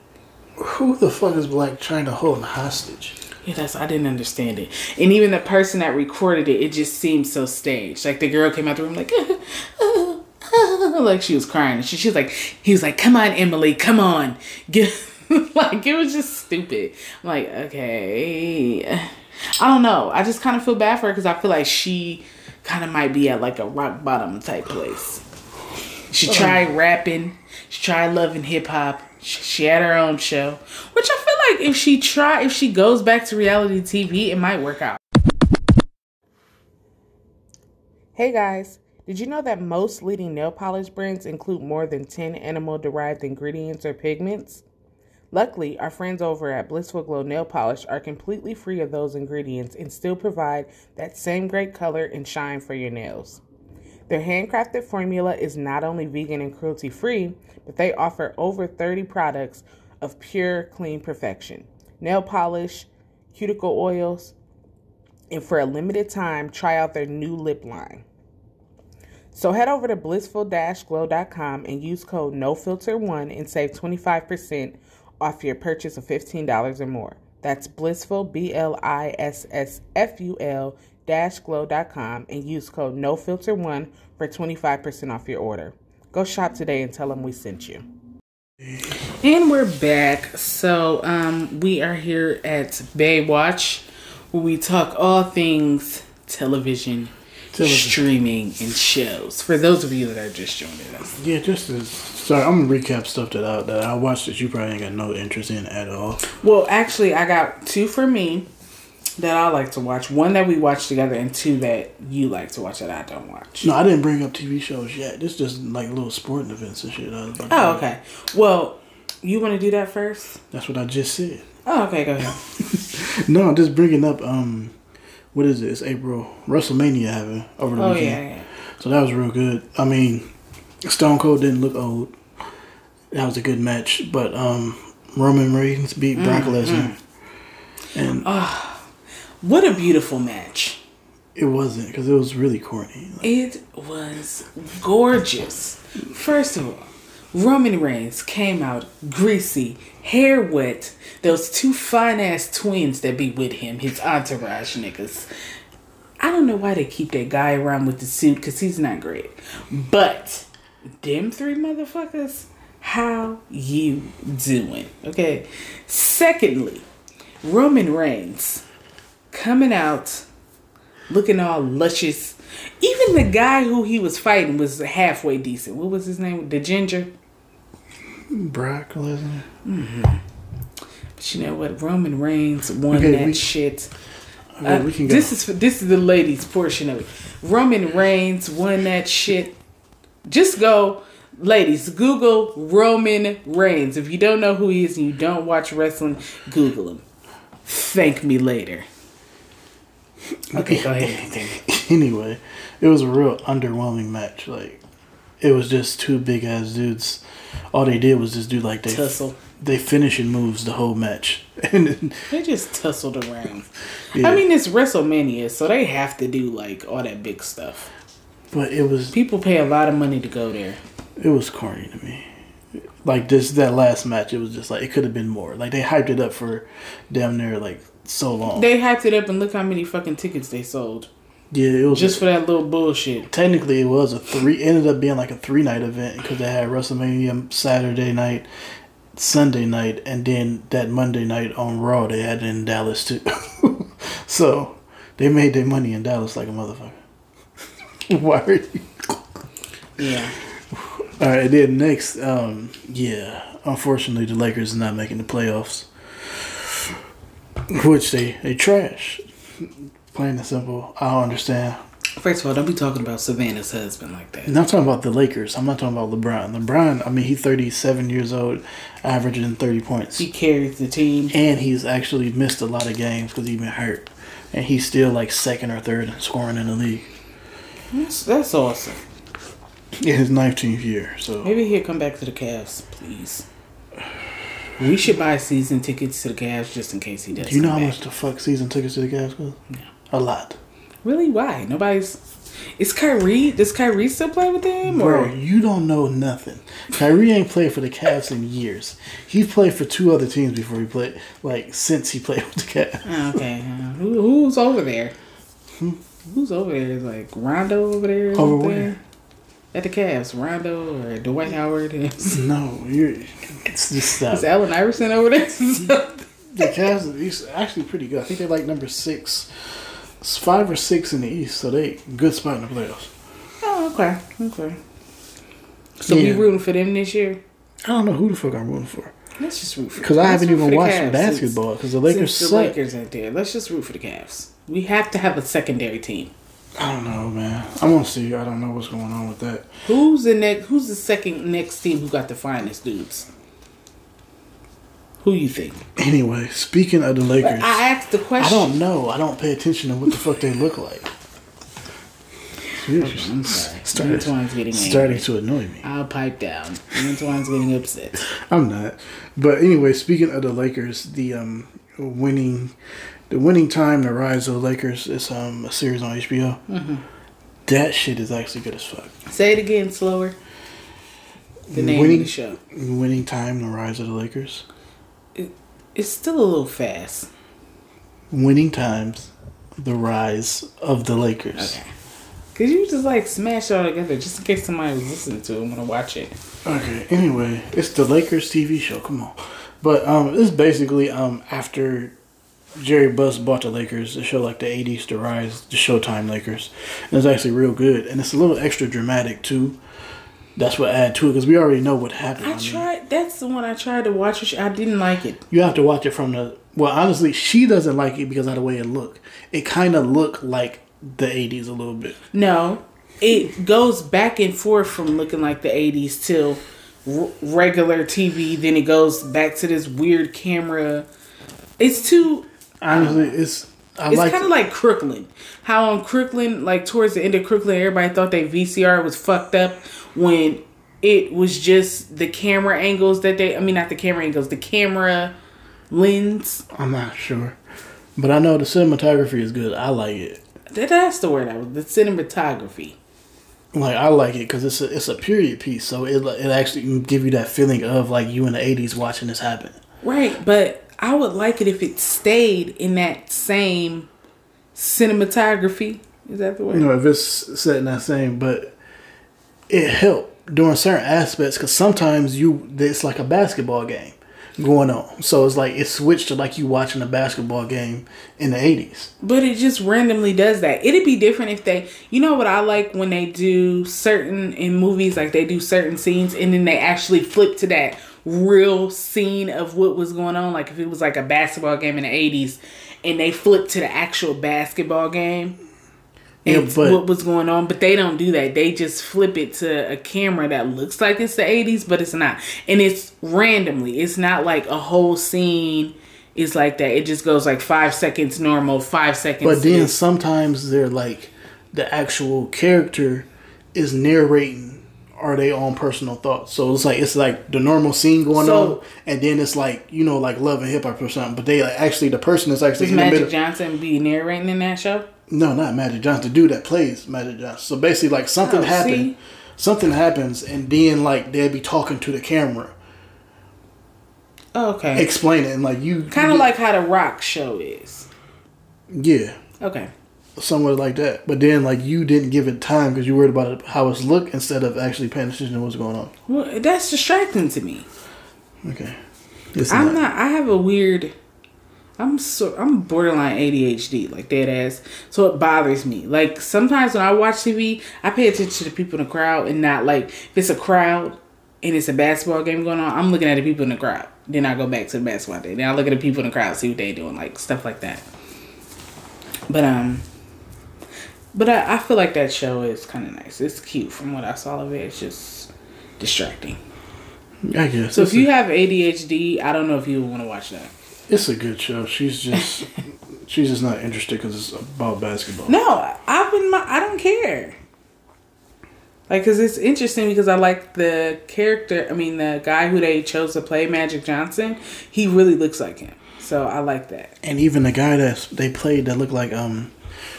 who the fuck is Blac Chyna holding hostage? Yeah, that's I didn't understand it, and even the person that recorded it, it just seemed so staged. Like the girl came out the room like, like she was crying, and she, she was like, he was like, "Come on, Emily, come on, get." like it was just stupid. I'm like, okay, I don't know. I just kind of feel bad for her because I feel like she kind of might be at like a rock bottom type place. She tried rapping. She tried loving hip hop. She, had her own show, which I feel like if she try, if she goes back to reality TV, it might work out. Hey guys, did you know that most leading nail polish brands include more than 10 animal derived ingredients or pigments? Luckily, our friends over at Blissful Glow Nail Polish are completely free of those ingredients and still provide that same great color and shine for your nails. Their handcrafted formula is not only vegan and cruelty free, but they offer over 30 products of pure, clean perfection nail polish, cuticle oils, and for a limited time, try out their new lip line. So head over to blissful-glow.com and use code NOFILTER1 and save 25% off your purchase of $15 or more. That's blissful, B L I S S F U L glow.com and use code NOFILTER1 for 25% off your order. Go shop today and tell them we sent you. And we're back. So um, we are here at Baywatch where we talk all things television, Television. streaming, and shows. For those of you that are just joining us. Yeah, just as sorry, I'm gonna recap stuff that I that I watched that you probably ain't got no interest in at all. Well, actually, I got two for me that I like to watch. One that we watch together, and two that you like to watch that I don't watch. No, I didn't bring up TV shows yet. This just like little sporting events and shit. I was about Oh, okay. Well, you want to do that first? That's what I just said. Oh, okay. Go ahead. No, I'm just bringing up um, what is it? It's April WrestleMania having over the Oh weekend. yeah, yeah. So that was real good. I mean, Stone Cold didn't look old. That was a good match, but um, Roman Reigns beat Brock Mm-hmm. Lesnar, and What a beautiful match. it wasn't because it was really corny. Like, It was gorgeous. First of all, Roman Reigns came out greasy, hair wet. Those two fine ass twins that be with him, his entourage niggas. I don't know why they keep that guy around with the suit because he's not great. But them three motherfuckers, how you doing? Okay. Secondly, Roman Reigns coming out looking all luscious Even the guy who he was fighting was halfway decent. What was his name? The ginger. Brock Lesnar. But you know what? Roman Reigns won Okay, that we- shit. Uh, we can go. this is for, this is the ladies portion of it. Roman Reigns won that shit. Just go, ladies. Google Roman Reigns. If you don't know who he is and you don't watch wrestling, Google him. Thank me later. Okay, go ahead. anyway, it was a real underwhelming match. Like, it was just two big ass dudes. All they did was just do like they Tussle. they finishing moves the whole match, and then, They just tussled around. Yeah. I mean, it's WrestleMania, so they have to do like all that big stuff. but it was People pay a lot of money to go there. it was corny to me. Like this that last match, it was just like it could have been more. Like they hyped it up for damn near like so long. They hyped it up and look how many fucking tickets they sold yeah, it was just for that little bullshit. technically it was a three. Ended up being like a three night event because they had WrestleMania Saturday night, Sunday night, and then that Monday night on Raw they had in Dallas too. so they made their money in Dallas like a motherfucker. Why are you? Yeah. All right, then next, um, yeah. Unfortunately, the Lakers are not making the playoffs, which they they trash. Plain and simple. I don't understand. First of all, don't be talking about Savannah's husband like that. And I'm talking about the Lakers. I'm not talking about LeBron. LeBron, I mean, he's 37 years old, averaging 30 points. He carries the team. And he's actually missed a lot of games because he's been hurt. And he's still like second or third in scoring in the league That's, that's awesome. in his 19th year. So, Maybe he'll come back to the Cavs, please. We should buy season tickets to the Cavs just in case he does. do you know how come much the fuck season tickets to the Cavs cost? Yeah. A lot. Really? Why? Nobody's. Is Kyrie? Does Kyrie still play with them? Bro, Or you don't know nothing. Kyrie ain't played for the Cavs in years. He played for two other teams before he played, like, since he played with the Cavs. Oh, okay, uh, Who, who's over there? Who's over there? Is like Rondo over there? Over something? At the Cavs, Rondo or Dwight Howard? Is No, you're. It's just stop. Allen Iverson over there? The Cavs, is actually pretty good. I think they're like number six, It's five or six in the East, so they good spot in the playoffs. oh, okay, okay. So Yeah. we rooting for them this year? I don't know who the fuck I'm rooting for Let's just root for because I haven't even watched Cavs basketball because the Lakers since suck. the Lakers ain't there, let's just root for the Cavs. We have to have a secondary team. I don't know, man. I'm gonna see. I don't know what's going on with that. Who's the next? Who's the second next team who got the finest dudes? Who you think? Anyway, speaking of the Lakers, I asked the question. I don't know. I don't pay attention to what the fuck they look like. I'm sorry. Started- Antwan's getting angry. starting to annoy me. I'll pipe down. Antwan's getting upset. I'm not. But anyway, speaking of the Lakers, the um winning the winning time, the rise of the Lakers is um a series on HBO. Mm-hmm. That shit is actually good as fuck. Say it again, slower. The name Winning- of the show. Winning time, the rise of the Lakers. It's still a little fast. Winning times, the rise of the Lakers. Okay. Cause you just like smash it all together just in case somebody was listening to it and wanna watch it. Okay. Anyway, it's the Lakers TV show. Come on, but um, it's basically um after Jerry Buss bought the Lakers, the show like the '80s, to rise, the Showtime Lakers, and it's actually real good, and it's a little extra dramatic too. That's what add to it because we already know what happened. I mean, tried that's the one I tried to watch which I didn't like it. you have to watch it from the. Well, honestly, she doesn't like it because of the way it looked. It kind of looked like the '80s a little bit. No. It goes back and forth from looking like the 80s till r- regular TV. Then it goes back to this weird camera. It's too Honestly, it's. I It's like. kind of like Crooklyn. How on Crooklyn, like towards the end of Crooklyn, everybody thought that VCR was fucked up when it was just the camera angles that they, I mean, not the camera angles, the camera lens. I'm not sure, but I know the cinematography is good. I like it. That, that's the word I was, the cinematography. Like I like it because it's a it's a period piece, so it it actually can give you that feeling of like you in the '80s watching this happen. Right, but I would like it if it stayed in that same cinematography. Is that the word? You know, if it's set in that same, but it helped during certain aspects because sometimes you it's like a basketball game. going on. So it's like it switched to like you watching a basketball game in the eighties. But it just randomly does that. It'd be different if they, you know what I like when they do certain in movies, like they do certain scenes and then they actually flip to that real scene of what was going on. Like if it was like a basketball game in the 80s and they flip to the actual basketball game Yeah, and but- what was going on. But they don't do that. They just flip it to a camera that looks like it's the 80s, but it's not. And it's randomly. It's not like a whole scene is like that. It just goes like five seconds normal, five seconds. But then this. sometimes they're like the actual character is narrating are they own personal thoughts. So it's like it's like the normal scene going So- on, and then it's like you know like love and hip hop or something. But they like, actually the person is actually the Magic middle. Johnson be narrating in that show? No, not Magic Johnson. The dude that plays Magic Johnson. So basically, like something Oh, happened, see? something happens, and then like they'll be talking to the camera, Oh, okay. it, and like you Kind of like how the Rock show is. yeah, Okay. Somewhat like that. But then like you didn't give it time because you worried about how it's look instead of actually paying attention to what's going on. Well, that's distracting to me. Okay, It's I'm not. I have a weird. I'm so. I'm borderline ADHD, like dead ass. So it bothers me. Like sometimes when I watch TV, I pay attention to the people in the crowd and not like if it's a crowd and it's a basketball game going on. I'm looking at the people in the crowd. Then I go back to the basketball day. Then I look at the people in the crowd, see what they doing, like stuff like that. But um. But I, I feel like that show is kind of nice. It's cute from what I saw of it. It's just distracting. I guess. So if you a, have ADHD, I don't know if you would want to watch that. it's a good show. She's just she's just not interested because it's about basketball. No, I've been. I don't care. Like, cause it's interesting because I like the character. I mean, the guy who they chose to play Magic Johnson. He really looks like him, so I like that. And even the guy that they played that looked like um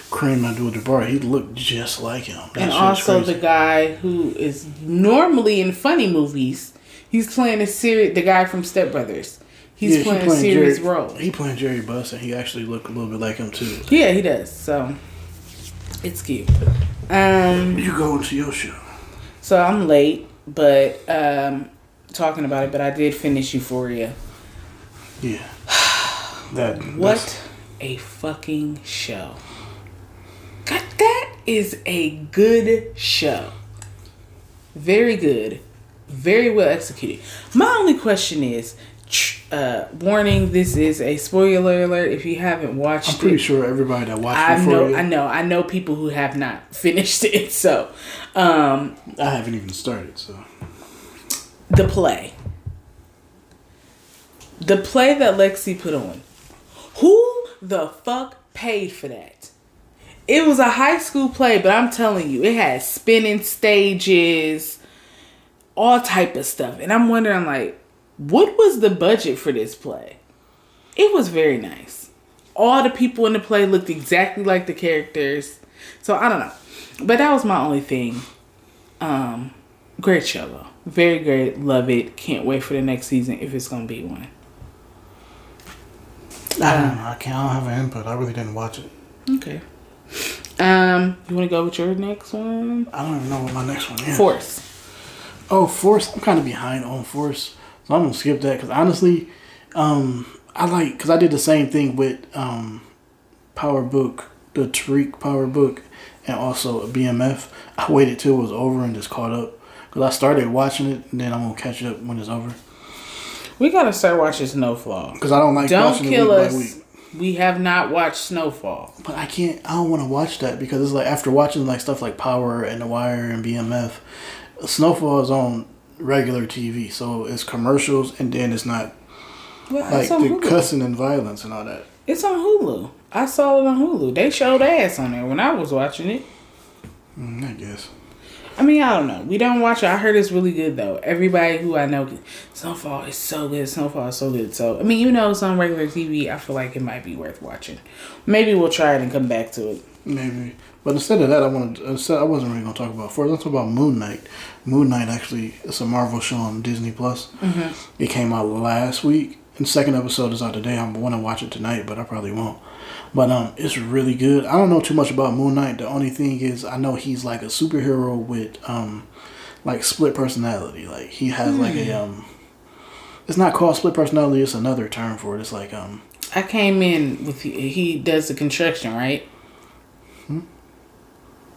Kareem Abdul-Jabbar, he looked just like him. That and also crazy. the guy who is normally in funny movies. He's playing a serious. The guy from Step Brothers. He's Yeah, he playing, a serious Jerry, role. He playing Jerry Buss, and he actually looked a little bit like him too. yeah, he does. So it's cute. Um. You go into your show. So I'm late, but um, talking about it. But I did finish Euphoria. Yeah. That What a fucking show! That is a good show. Very good, very well executed. My only question is, uh, warning: this is a spoiler alert. If you haven't watched I'm pretty it, sure everybody that watched I know, Euphoria, I know, I know people who have not finished it. So, um, I haven't even started. So the play. The play that Lexi put on. Who the fuck paid for that? It was a high school play, but I'm telling you, it had spinning stages, all type of stuff. And I'm wondering like, what was the budget for this play? It was very nice. All the people in the play looked exactly like the characters. So I don't know. But that was my only thing. Um great show though. Very great. Love it. Can't wait for the next season if it's gonna be one. I don't know. I can't. I don't have an input. I really didn't watch it. Okay. Um, you want to go with your next one? I don't even know what my next one is. Force. Oh, Force. I'm kind of behind on Force, so I'm gonna skip that because honestly, um, I like because I did the same thing with um, Power Book, the Tariq Power Book, and also BMF. I waited till it was over and just caught up because I started watching it and then I'm gonna catch up when it's over We gotta start watching Snowfall. because I don't like Don't watching kill it week us. by week. We have not watched Snowfall. But I can't. I don't want to watch that because it's like after watching like stuff like Power and The Wire and BMF, Snowfall is on regular TV, so it's commercials and then it's not Well, like it's the Hulu. cussing and violence and all that. It's on Hulu. I saw it on Hulu. They showed ass on there when I was watching it. Mm, I guess. I mean, I don't know. We don't watch it. I heard it's really good though. Everybody who I know, Snowfall is so good. Snowfall is so good. So I mean, you know, it's on regular TV. I feel like it might be worth watching. Maybe we'll try it and come back to it. Maybe. But instead of that, I wanted. Instead, I wasn't really gonna talk about Force. Let's talk about Moon Knight. Moon Knight actually, it's a Marvel show on Disney Plus. Mm-hmm. It came out last week, and second episode is out today. I'm gonna watch it tonight, but I probably won't. But um, it's really good. I don't know too much about Moon Knight. The only thing is, I know he's like a superhero with um, like split personality. Like he has like a um, It's not called split personality. It's another term for it. It's like um. I came in with he does the construction, right? Hmm?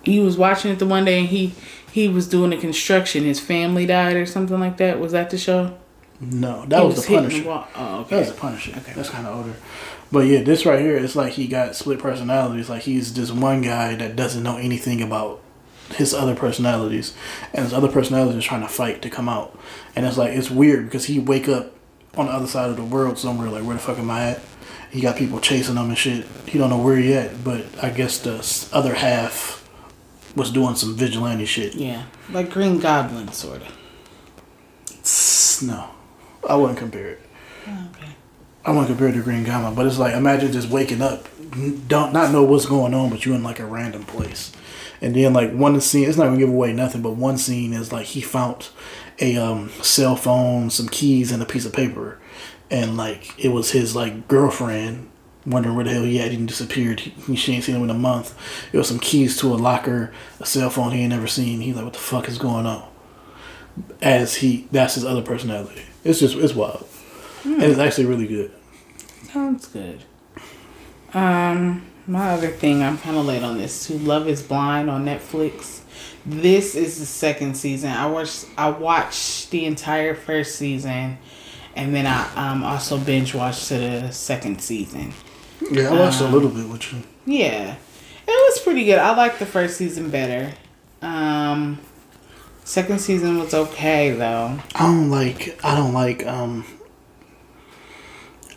He was watching it the one day and he he was doing the construction. His family died or something like that. Was that the show? No, that was, was, the Punisher. The oh, okay. That was the Punisher. Okay. That's kind of older. But yeah, this right here, it's like he got split personalities. Like he's this one guy that doesn't know anything about his other personalities, and his other personalities is trying to fight to come out. And it's like it's weird because he wake up on the other side of the world somewhere. Like where the fuck am I at? He got people chasing him and shit. He don't know where he at. But I guess the other half was doing some vigilante shit. Yeah, like Green Goblin, sort of. No, I wouldn't compare it. Okay. I want to compare it to Green Goblin, but it's like imagine just waking up, don't not know what's going on, but you in like a random place, and then like one scene. It's not gonna give away nothing, but one scene is like he found a um, cell phone, some keys, and a piece of paper, and like it was his like girlfriend wondering where the hell he had. He disappeared. He, she ain't seen him in a month. It was some keys to a locker, a cell phone he ain't never seen. He's like, what the fuck is going on? As he, that's his other personality. It's just, it's wild. Hmm. And it's actually really good. Sounds good. Um, my other thing, I'm kind of late on this too. Love is Blind on Netflix. This is the second season. I watched, I watched the entire first season and then I um, also binge watched to the second season. Yeah, I watched um, a little bit with you. Yeah, it was pretty good. I liked the first season better. Um, second season was okay though. I don't like. I don't like. Um,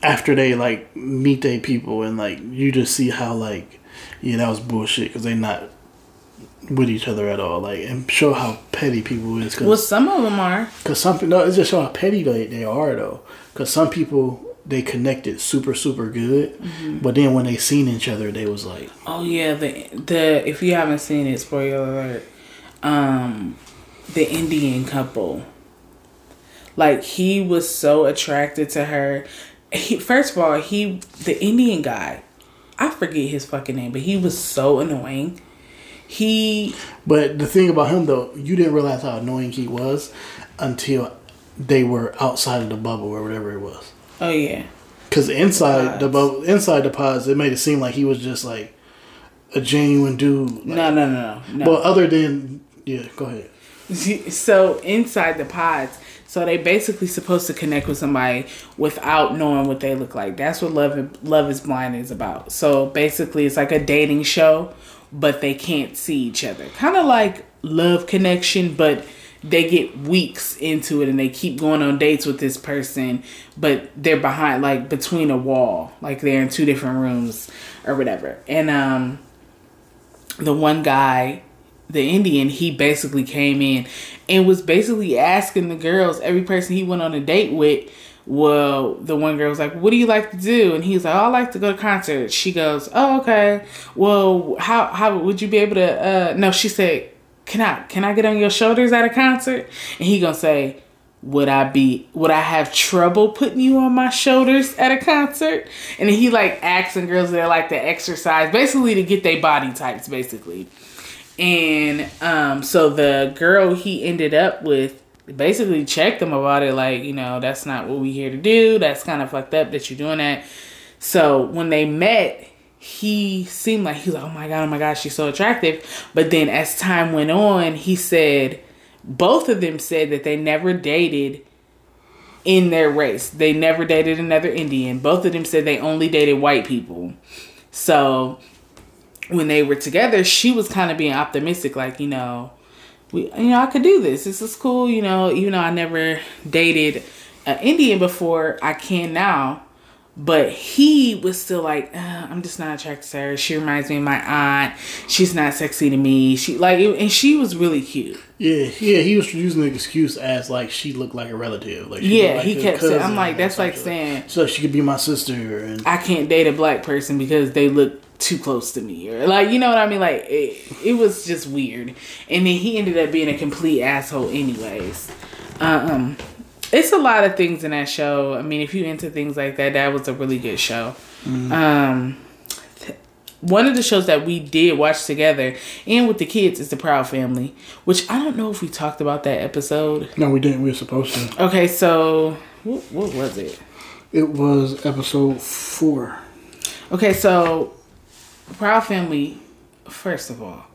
after they like meet their people and like you just see how like yeah that was bullshit because they not with each other at all. Like and show how petty people is. Cause, well, some of them are. Cause some no, it's just show how petty they they are though. Cause some people they connected super super good, mm-hmm. but then when they seen each other, they was like, oh yeah, the the if you haven't seen it, spoiler alert, um, the Indian couple. Like he was so attracted to her. He first of all, he the Indian guy, I forget his fucking name, but he was so annoying he. But the thing about him though, you didn't realize how annoying he was until they were outside of the bubble or whatever it was. Oh yeah. Because inside the, the bubble, inside the pods, it made it seem like he was just like a genuine dude. Like, no, no, no, no. Well, other than yeah, go ahead. So inside the pods, so they basically supposed to connect with somebody without knowing what they look like. That's what Love Love is Blind is about. So basically, it's like a dating show but they can't see each other. Kind of like love connection, but they get weeks into it and they keep going on dates with this person, but they're behind like between a wall, like they're in two different rooms or whatever. And um the one guy, the Indian, he basically came in and was basically asking the girls, every person he went on a date with, well, the one girl was like, "What do you like to do?" And he's like, oh, "I like to go to concerts." She goes, "Oh, okay. Well, how how would you be able to?" Uh, no, she said, "Can I can I get on your shoulders at a concert?" And he gonna say, "Would I be would I have trouble putting you on my shoulders at a concert?" And he like asking girls that like to exercise, basically to get their body types, basically. And um, so the girl he ended up with basically checked them about it like you know that's not what we here to do. That's kind of fucked up that you're doing that. So when they met he seemed like he was like oh my god oh my god she's so attractive. But then as time went on he said both of them said that they never dated in their race. They never dated another indian. Both of them said they only dated white people. So when they were together she was kind of being optimistic like you know we, you know, I could do this. This is cool. You know, even though I never dated an Indian before, I can now. But he was still like, uh, I'm just not attracted to her. She reminds me of my aunt. She's not sexy to me. She like, and she was really cute. Yeah, yeah. He was using the excuse as like she looked like a relative. Like yeah, like he kept saying, I'm like, that's like saying, so she could be my sister. And I can't date a black person because they look too close to me or like you know what I mean like it, it was just weird and then he ended up being a complete asshole anyways um it's a lot of things in that show I mean if you into things like that that was a really good show mm-hmm. um one of the shows that we did watch together and with the kids is the Proud Family, which I don't know if we talked about that episode. No, we didn't. We were supposed to. Okay, so what, what was it? It was episode four. Okay, so Proud Family, first of all,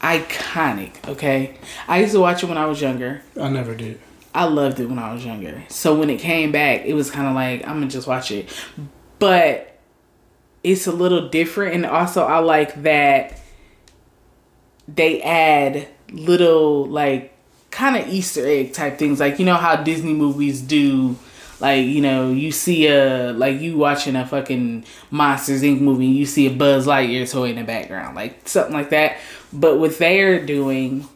iconic. Okay, I used to watch it when I was younger. I never did. I loved it when I was younger. So when it came back, it was kind of like I'm gonna just watch it, but it's a little different, and also I like that they add little like kind of Easter egg type things, like you know how Disney movies do. Like you know, you see a like you watching a fucking Monsters Inc. movie, you see a Buzz Lightyear toy in the background, like something like that. But what they're doing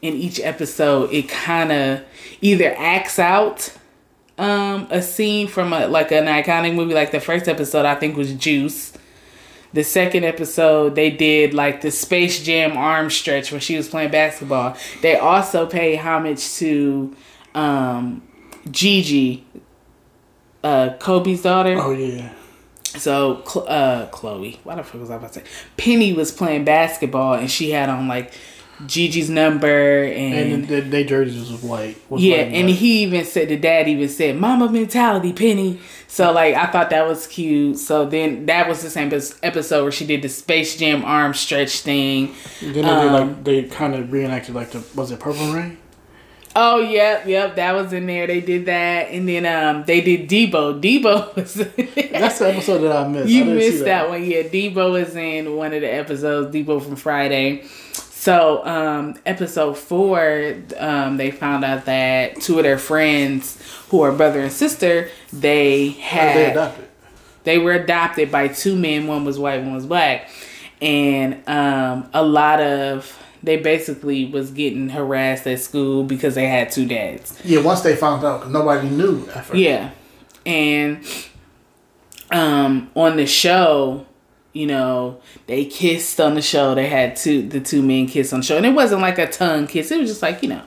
in each episode, it kind of either acts out um a scene from a like an iconic movie. Like the first episode, I think was Juice. The second episode, they did like the Space Jam arm stretch when she was playing basketball. They also pay homage to um Gigi, uh Kobe's daughter. Oh yeah. So, uh, Chloe, why the fuck was I about to say? Penny was playing basketball and she had on like Gigi's number and, And the, they jerseys was white. Was yeah, white and black. he even said the dad even said "Mamba mentality, Penny." So like I thought that was cute. So then that was the same episode where she did the Space Jam arm stretch thing. then they um, like they kind of reenacted like the was it Purple Rain? Oh yep, yep, that was in there. They did that, and then um they did Debo. Debo was. That's the episode that I missed. You I missed that. one, yeah. Debo is in one of the episodes. Debo from Friday. So, um, episode four, um, they found out that two of their friends, who are brother and sister, they had They adopted. they were adopted by two men. One was white, one was black, and um, a lot of they basically was getting harassed at school because they had two dads. Yeah, once they found out, 'cause nobody knew at. Yeah. And um on the show, you know, they kissed on the show. They had two the two men kiss on the show. And it wasn't like a tongue kiss. It was just like, you know,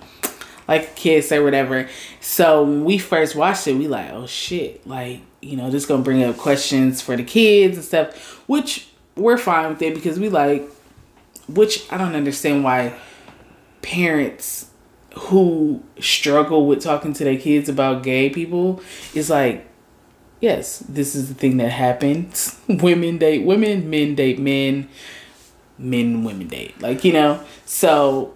like a kiss or whatever. So when we first watched it, we like, oh shit. Like, you know, this gonna bring up questions for the kids and stuff, which we're fine with it because we like which I don't understand why parents who struggle with talking to their kids about gay people is like yes this is the thing that happens. Women date women men date men men women date. Like you know? So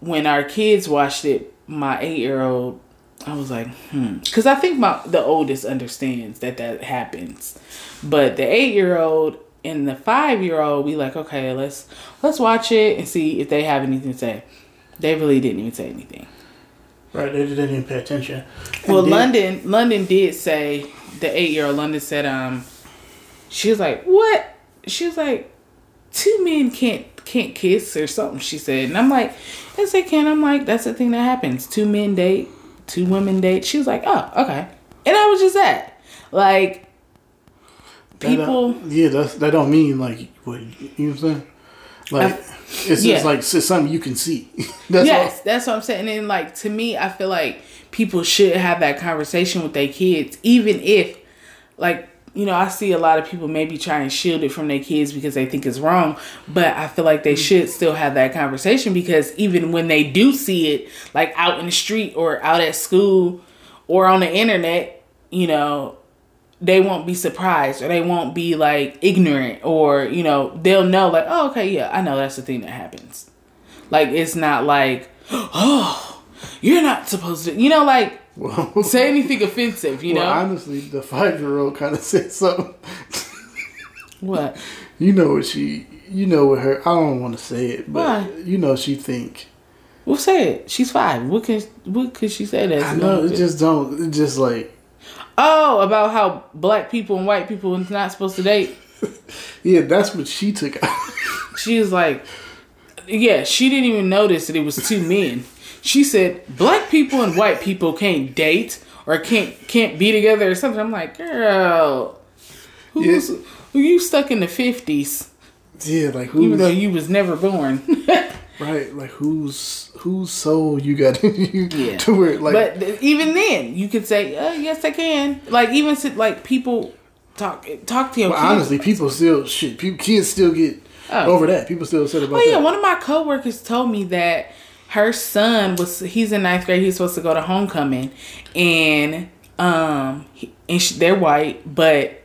when our kids watched it my eight year old i was like hmm. Because i think my the oldest understands that that happens. But the eight year old and the five year old we like okay let's let's watch it and see if they have anything to say they really didn't even say anything Right, they didn't even pay attention. well, then- London, London did say the eight-year-old London said, um, she was like, "What?" She was like, two men can't can't kiss or something." She said, and I'm like, "Yes, they can." I'm like, "That's the thing that happens. Two men date, two women date." She was like, "Oh, okay," and I was just that, like, That yeah, that's that don't mean like what you know what I'm saying. Like I- it's yeah. just like it's something you can see. that's yes, that's what I'm saying. And like to me, I feel like people should have that conversation with their kids, even if, like, you know, I see a lot of people maybe try and shield it from their kids because they think it's wrong. But I feel like they mm. should still have that conversation because even when they do see it, like out in the street or out at school or on the internet, you know, they won't be surprised or they won't be like ignorant or you know they'll know like oh okay yeah i know that's the thing that happens like it's not like oh you're not supposed to you know like Well, say anything offensive you well, know honestly, the five year old kind of said something. what you know what she, you know what her. I don't want to say it, but Why? you know she think. well say it she's five what can what could she say that I know it just don't. It just like oh about how black people and white people is not supposed to date. Yeah, that's what she took out. she was like yeah she didn't even notice that it was two men. She said black people and white people can't date or can't can't be together or something. I'm like girl who's who you stuck in the 50s yeah, like even though you was never born right, like who's whose soul you got you Yeah. to where like but th- even then you could say uh, yes i can like even like people talk talk to your kids. honestly, people still shit. People, kids still get Oh. over that. People still said about Oh yeah, that. one of my coworkers told me that her son was he's in ninth grade. He's supposed to go to homecoming, and Um, he, and she, they're white, but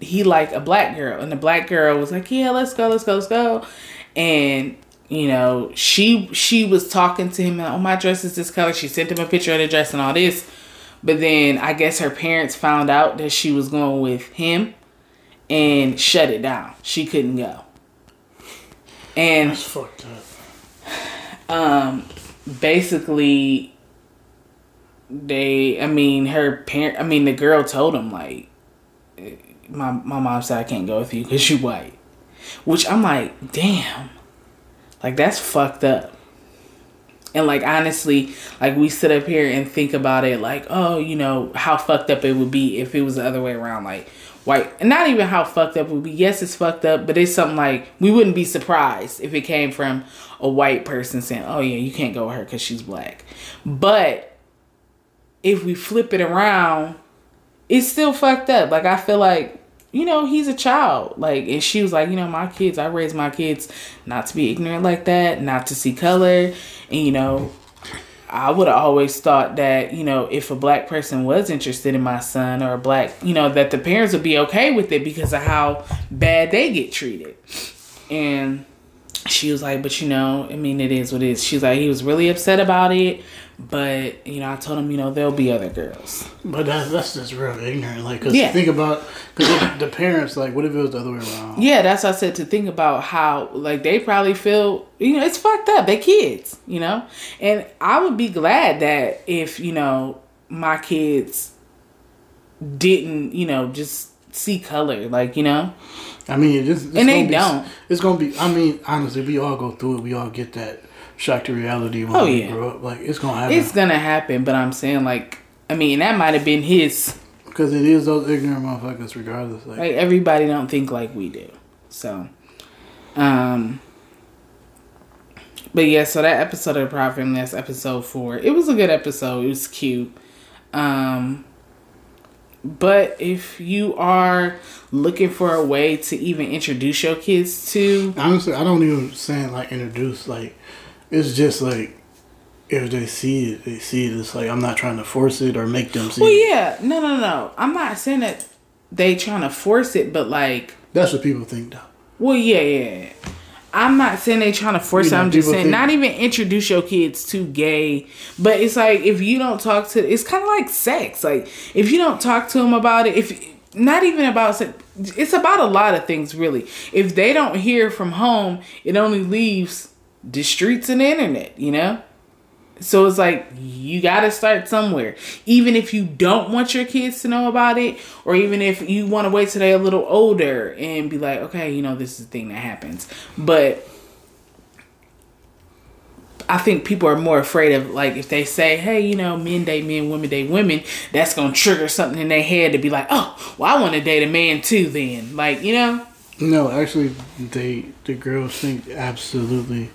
he liked a black girl, and the black girl was like, "Yeah, let's go, let's go, let's go," and you know, she she was talking to him, and oh my dress is this color. She sent him a picture of the dress and all this. But then I guess her parents found out that she was going with him and shut it down. She couldn't go. And That's fucked up. um basically they I mean her parent I mean the girl told him like my my mom said I can't go with you cuz you white. Which I'm like, damn. Like that's fucked up. And like honestly, like we sit up here and think about it like, oh, you know, how fucked up it would be if it was the other way around like white and not even how fucked up it would be. Yes, it's fucked up, but it's something like we wouldn't be surprised if it came from a white person saying, "Oh yeah, you can't go with her cuz she's black." But if we flip it around, it's still fucked up. Like I feel like you know, he's a child. Like, and she was like, you know, my kids, I raised my kids not to be ignorant like that, not to see color. And, you know, I would have always thought that, you know, if a black person was interested in my son or a black, you know, that the parents would be okay with it because of how bad they get treated. And she was like, but you know, I mean, it is what it is. She's like, he was really upset about it. But you know, I told him, you know, there'll be other girls. But that's that's just real ignorant. Like, cause Yeah. think about, cause the parents like, what if it was the other way around? Yeah, that's what I said to think about how like they probably feel you know, it's fucked up. They kids, you know? And I would be glad that if, you know, my kids didn't, you know, just see color, like, you know? I mean, it just, it's And they be, don't. It's gonna be. I mean, honestly, we all go through it. We all get that shock to reality when Oh, yeah. grow up. Like, it's gonna happen It's gonna happen, but I'm saying like I mean, that might have been his because it is those ignorant motherfuckers, regardless. Like, like everybody don't think like we do. So um but yeah, so that episode of the Proud Family, that's episode four. It was a good episode. It was cute. Um but if you are looking for a way to even introduce your kids to honestly, I don't even saying like introduce. Like, it's just like if they see it, they see it. It's like I'm not trying to force it or make them see. Well it. yeah, no no no. I'm not saying that they trying to force it, but like That's what people think, though. Well, yeah, yeah. I'm not saying they trying to force You it. I'm just saying think- not even introduce your kids to gay. But it's like if you don't talk to, it's kind of like sex. Like if you don't talk to them about it, if not even about sex, it's about a lot of things really. If they don't hear from home, it only leaves the streets and the internet. You know. So it's like you got to start somewhere. Even if you don't want your kids to know about it, or even if you want to wait till they're a little older and be like, okay, you know, this is the thing that happens. But I think people are more afraid of like if they say, hey, you know, men date men, women date women, that's gonna trigger something in their head to be like, oh, well, I want to date a man too. Then, like, you know, No, actually, they the girls think absolutely.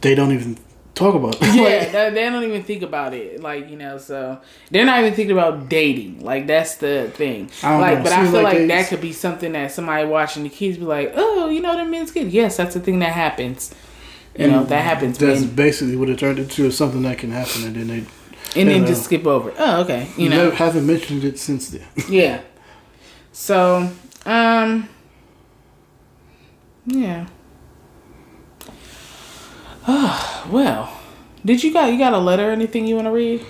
They don't even talk about. It. yeah, they, they don't even think about it. Like, you know, so they're not even thinking about dating. Like, that's the thing. I don't Like, know. but I feel like like, that could be something that somebody watching the kids be like, oh, you know, the men's good. Yes, that's the thing that happens. You know, that happens. That's basically what it turned into. Is something that can happen, and then they And then you just skip over. Oh, okay. You know, never, haven't mentioned it since then. yeah. So, um, yeah. Oh, well. Did you got you got a letter or anything you want to read?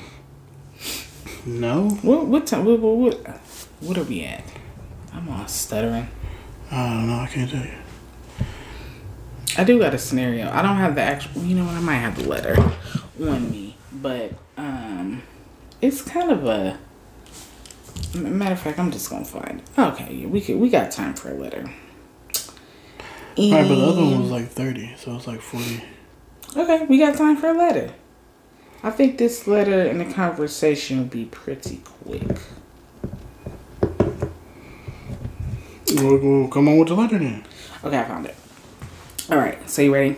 no, What what time? What, what what what are we at? I'm all stuttering. I don't know. I can't tell you. I do got a scenario. I don't have the actual. You know what? I might have the letter on me, but um, it's kind of a Matter of fact, I'm just gonna find. It. Okay, we could. We got time for a letter. All right, but the other one was like thirty, so it's like forty. Okay, we got time for a letter. I think this letter and the conversation will be pretty quick. We'll, we'll come on with the letter then. Okay, I found it. All right, so you ready?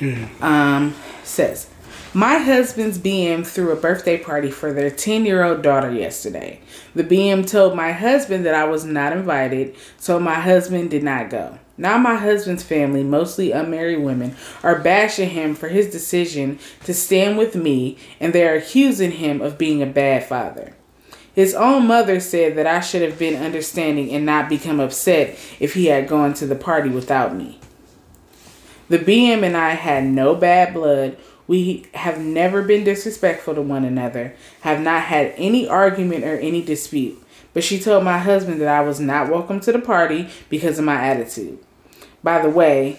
Yeah. um, says, My husband's BM threw a birthday party for their 10 year old daughter yesterday. The BM told my husband that I was not invited, so my husband did not go. Now, my husband's family, mostly unmarried women, are bashing him for his decision to stand with me, and they are accusing him of being a bad father. His own mother said that I should have been understanding and not become upset if he had gone to the party without me. The BM and I had no bad blood. We have never been disrespectful to one another, have not had any argument or any dispute. But she told my husband that I was not welcome to the party because of my attitude. By the way,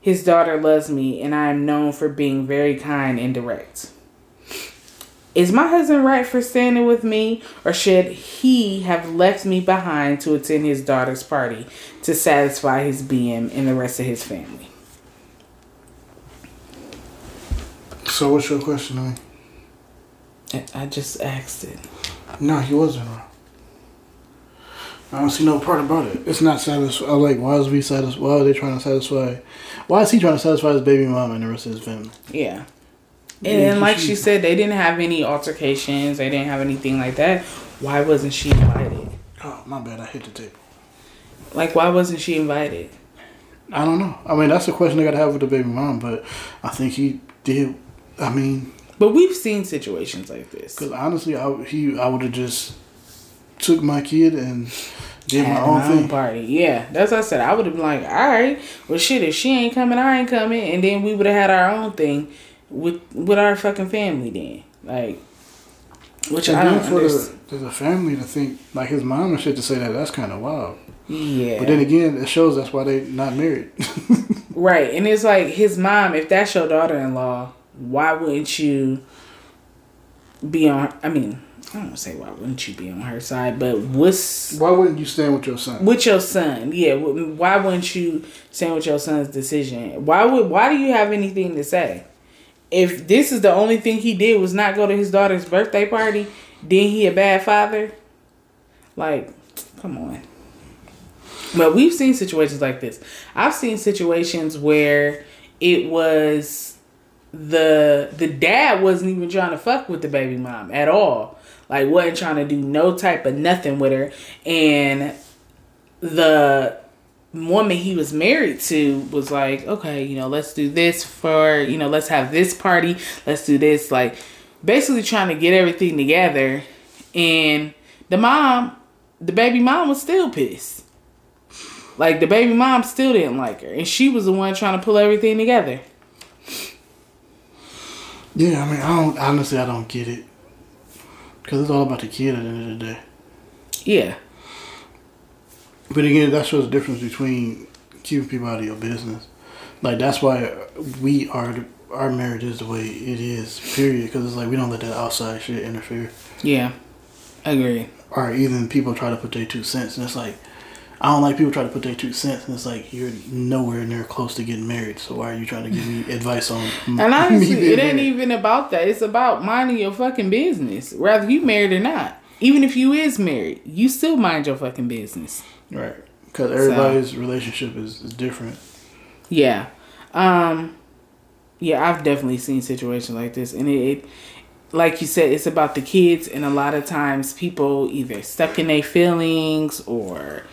his daughter loves me and I am known for being very kind and direct. Is my husband right for standing with me, or should he have left me behind to attend his daughter's party to satisfy his BM and the rest of his family? So what's your question, I I- I just asked it. No, he wasn't wrong. I don't see no part about it. It's not satisfied. Uh, like, why is we satisfied? Why are they trying to satisfy? Why is he trying to satisfy his baby mom and the rest of his family? Yeah. Yeah, And like she- she said, they didn't have any altercations. They didn't have anything like that. Why wasn't she invited? Oh, my bad. I hit the table. Like, why wasn't she invited? I don't know. I mean, that's a question they got to have with the baby mom. But I think he did. I mean, But we've seen situations like this. because honestly, I he I would have just took my kid and did my own my own thing. party. Yeah, that's what I said. I would have been like, all right, well, shit, if she ain't coming, I ain't coming, and then we would have had our own thing with with our fucking family. Then, like, which And I don't for understand. the, the family to think like his mom and shit to say that that's kind of wild. Yeah, But then again, it shows that's why they not married. right. And it's like his mom. If that's your daughter-in-law, why wouldn't you be on? I mean, I don't say why wouldn't you be on her side, but what's why wouldn't you stand with your son? with your son yeah why wouldn't you stand with your son's decision? Why would why do you have anything to say? If this is the only thing he did was not go to his daughter's birthday party then he a bad father? Like come on. But we've seen situations like this. I've seen situations where it was the the dad wasn't even trying to fuck with the baby mom at all like wasn't trying to do no type of nothing with her. And the woman he was married to was like okay you know let's do this for you know let's have this party. Let's do this. Like basically trying to get everything together. And the mom the baby mom was still pissed. Like the baby mom still didn't like her. And she was the one trying to pull everything together. Yeah, I mean, I don't honestly, I don't get it because it's all about the kid at the end of the day. yeah But again, that shows the difference between keeping people out of your business. Like that's why we are our marriage is the way it is. Period. Because it's like we don't let that outside shit interfere. yeah I agree Or even people try to put their two cents, and it's like I don't like people try to put their two cents, and it's like you're nowhere near close to getting married. So why are you trying to give me advice on? And honestly, it ain't married? even about that. It's about minding your fucking business. Whether you married or not. Even if you is married, you still mind your fucking business. right. Because everybody's relationship is, is different. Yeah. Um yeah, I've definitely seen situations like this and it, it like you said, it's about the kids and a lot of times people either stuck in their feelings or,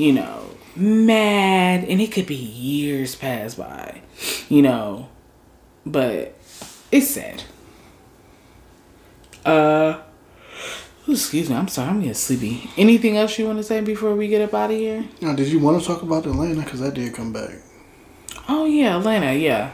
you know, mad and it could be years pass by. You know. But it's sad. Uh excuse me, I'm sorry, I'm getting sleepy. Anything else you want to say before we get up out of here? Now, did you want to talk about Atlanta? Because I did come back. Oh yeah, Atlanta, yeah.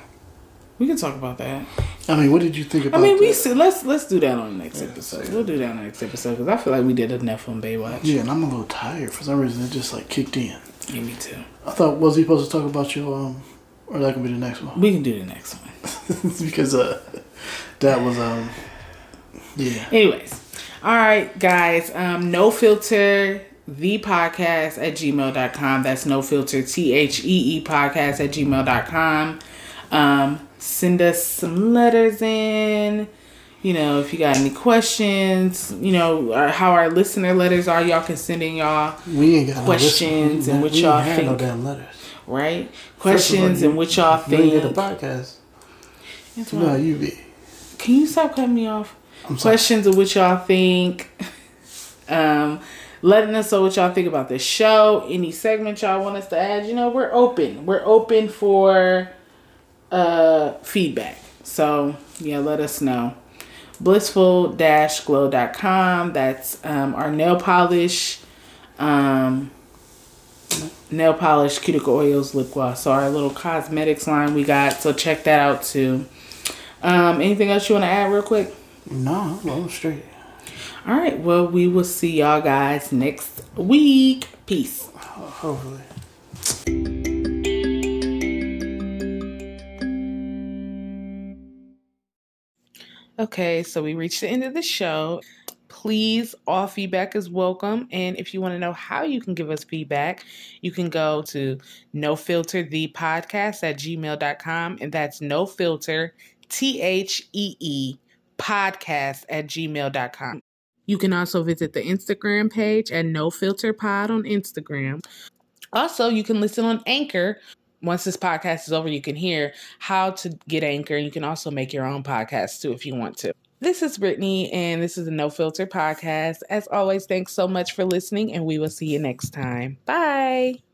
We can talk about that. I mean, what did you think about? I mean, we that? see, let's let's do that on the next Yeah, episode. We'll do that on the next episode because I feel like we did enough on Baywatch. Yeah, and I'm a little tired for some reason. It just like kicked in. Yeah, me too. I thought was he supposed to talk about your um, or that could be the next one We can do the next one. because uh, that was um, yeah. Anyways, all right, guys. Um, no filter the podcast at gmail.com. That's no filter T H E E podcast at gmail.com. Um, send us some letters in. You know, if you got any questions, you know, or how our listener letters are, y'all can send in y'all We ain't got Questions no and what y'all had No think. damn letters. right? All, Questions you- and what y'all You think. did the podcast. That's You you be. Can you stop cutting me off? I'm sorry. Questions of what y'all think. Um, letting us know what y'all think about the show. Any segment y'all want us to add. You know, we're open. We're open for uh feedback. So yeah, let us know. blissful-glow.com. That's um, our nail polish, um, nail polish, cuticle oils, lip gloss. So our little cosmetics line we got. So check that out too. Um, anything else you want to add real quick? No, well, straight. All right. Well, we will see y'all guys next week. Peace. Hopefully. Okay, so we reached the end of the show. Please, all feedback is welcome. And if you want to know how you can give us feedback, you can go to no filter the podcast at gmail.com. And that's no filter, T H E E, podcast at gmail.com. You can also visit the Instagram page at no filter pod on Instagram. Also, you can listen on Anchor. Once this podcast is over, you can hear how to get Anchor. You can also make your own podcast too if you want to. This is Brittney, and this is a No Filter podcast. As always, thanks so much for listening, and we will see you next time. Bye.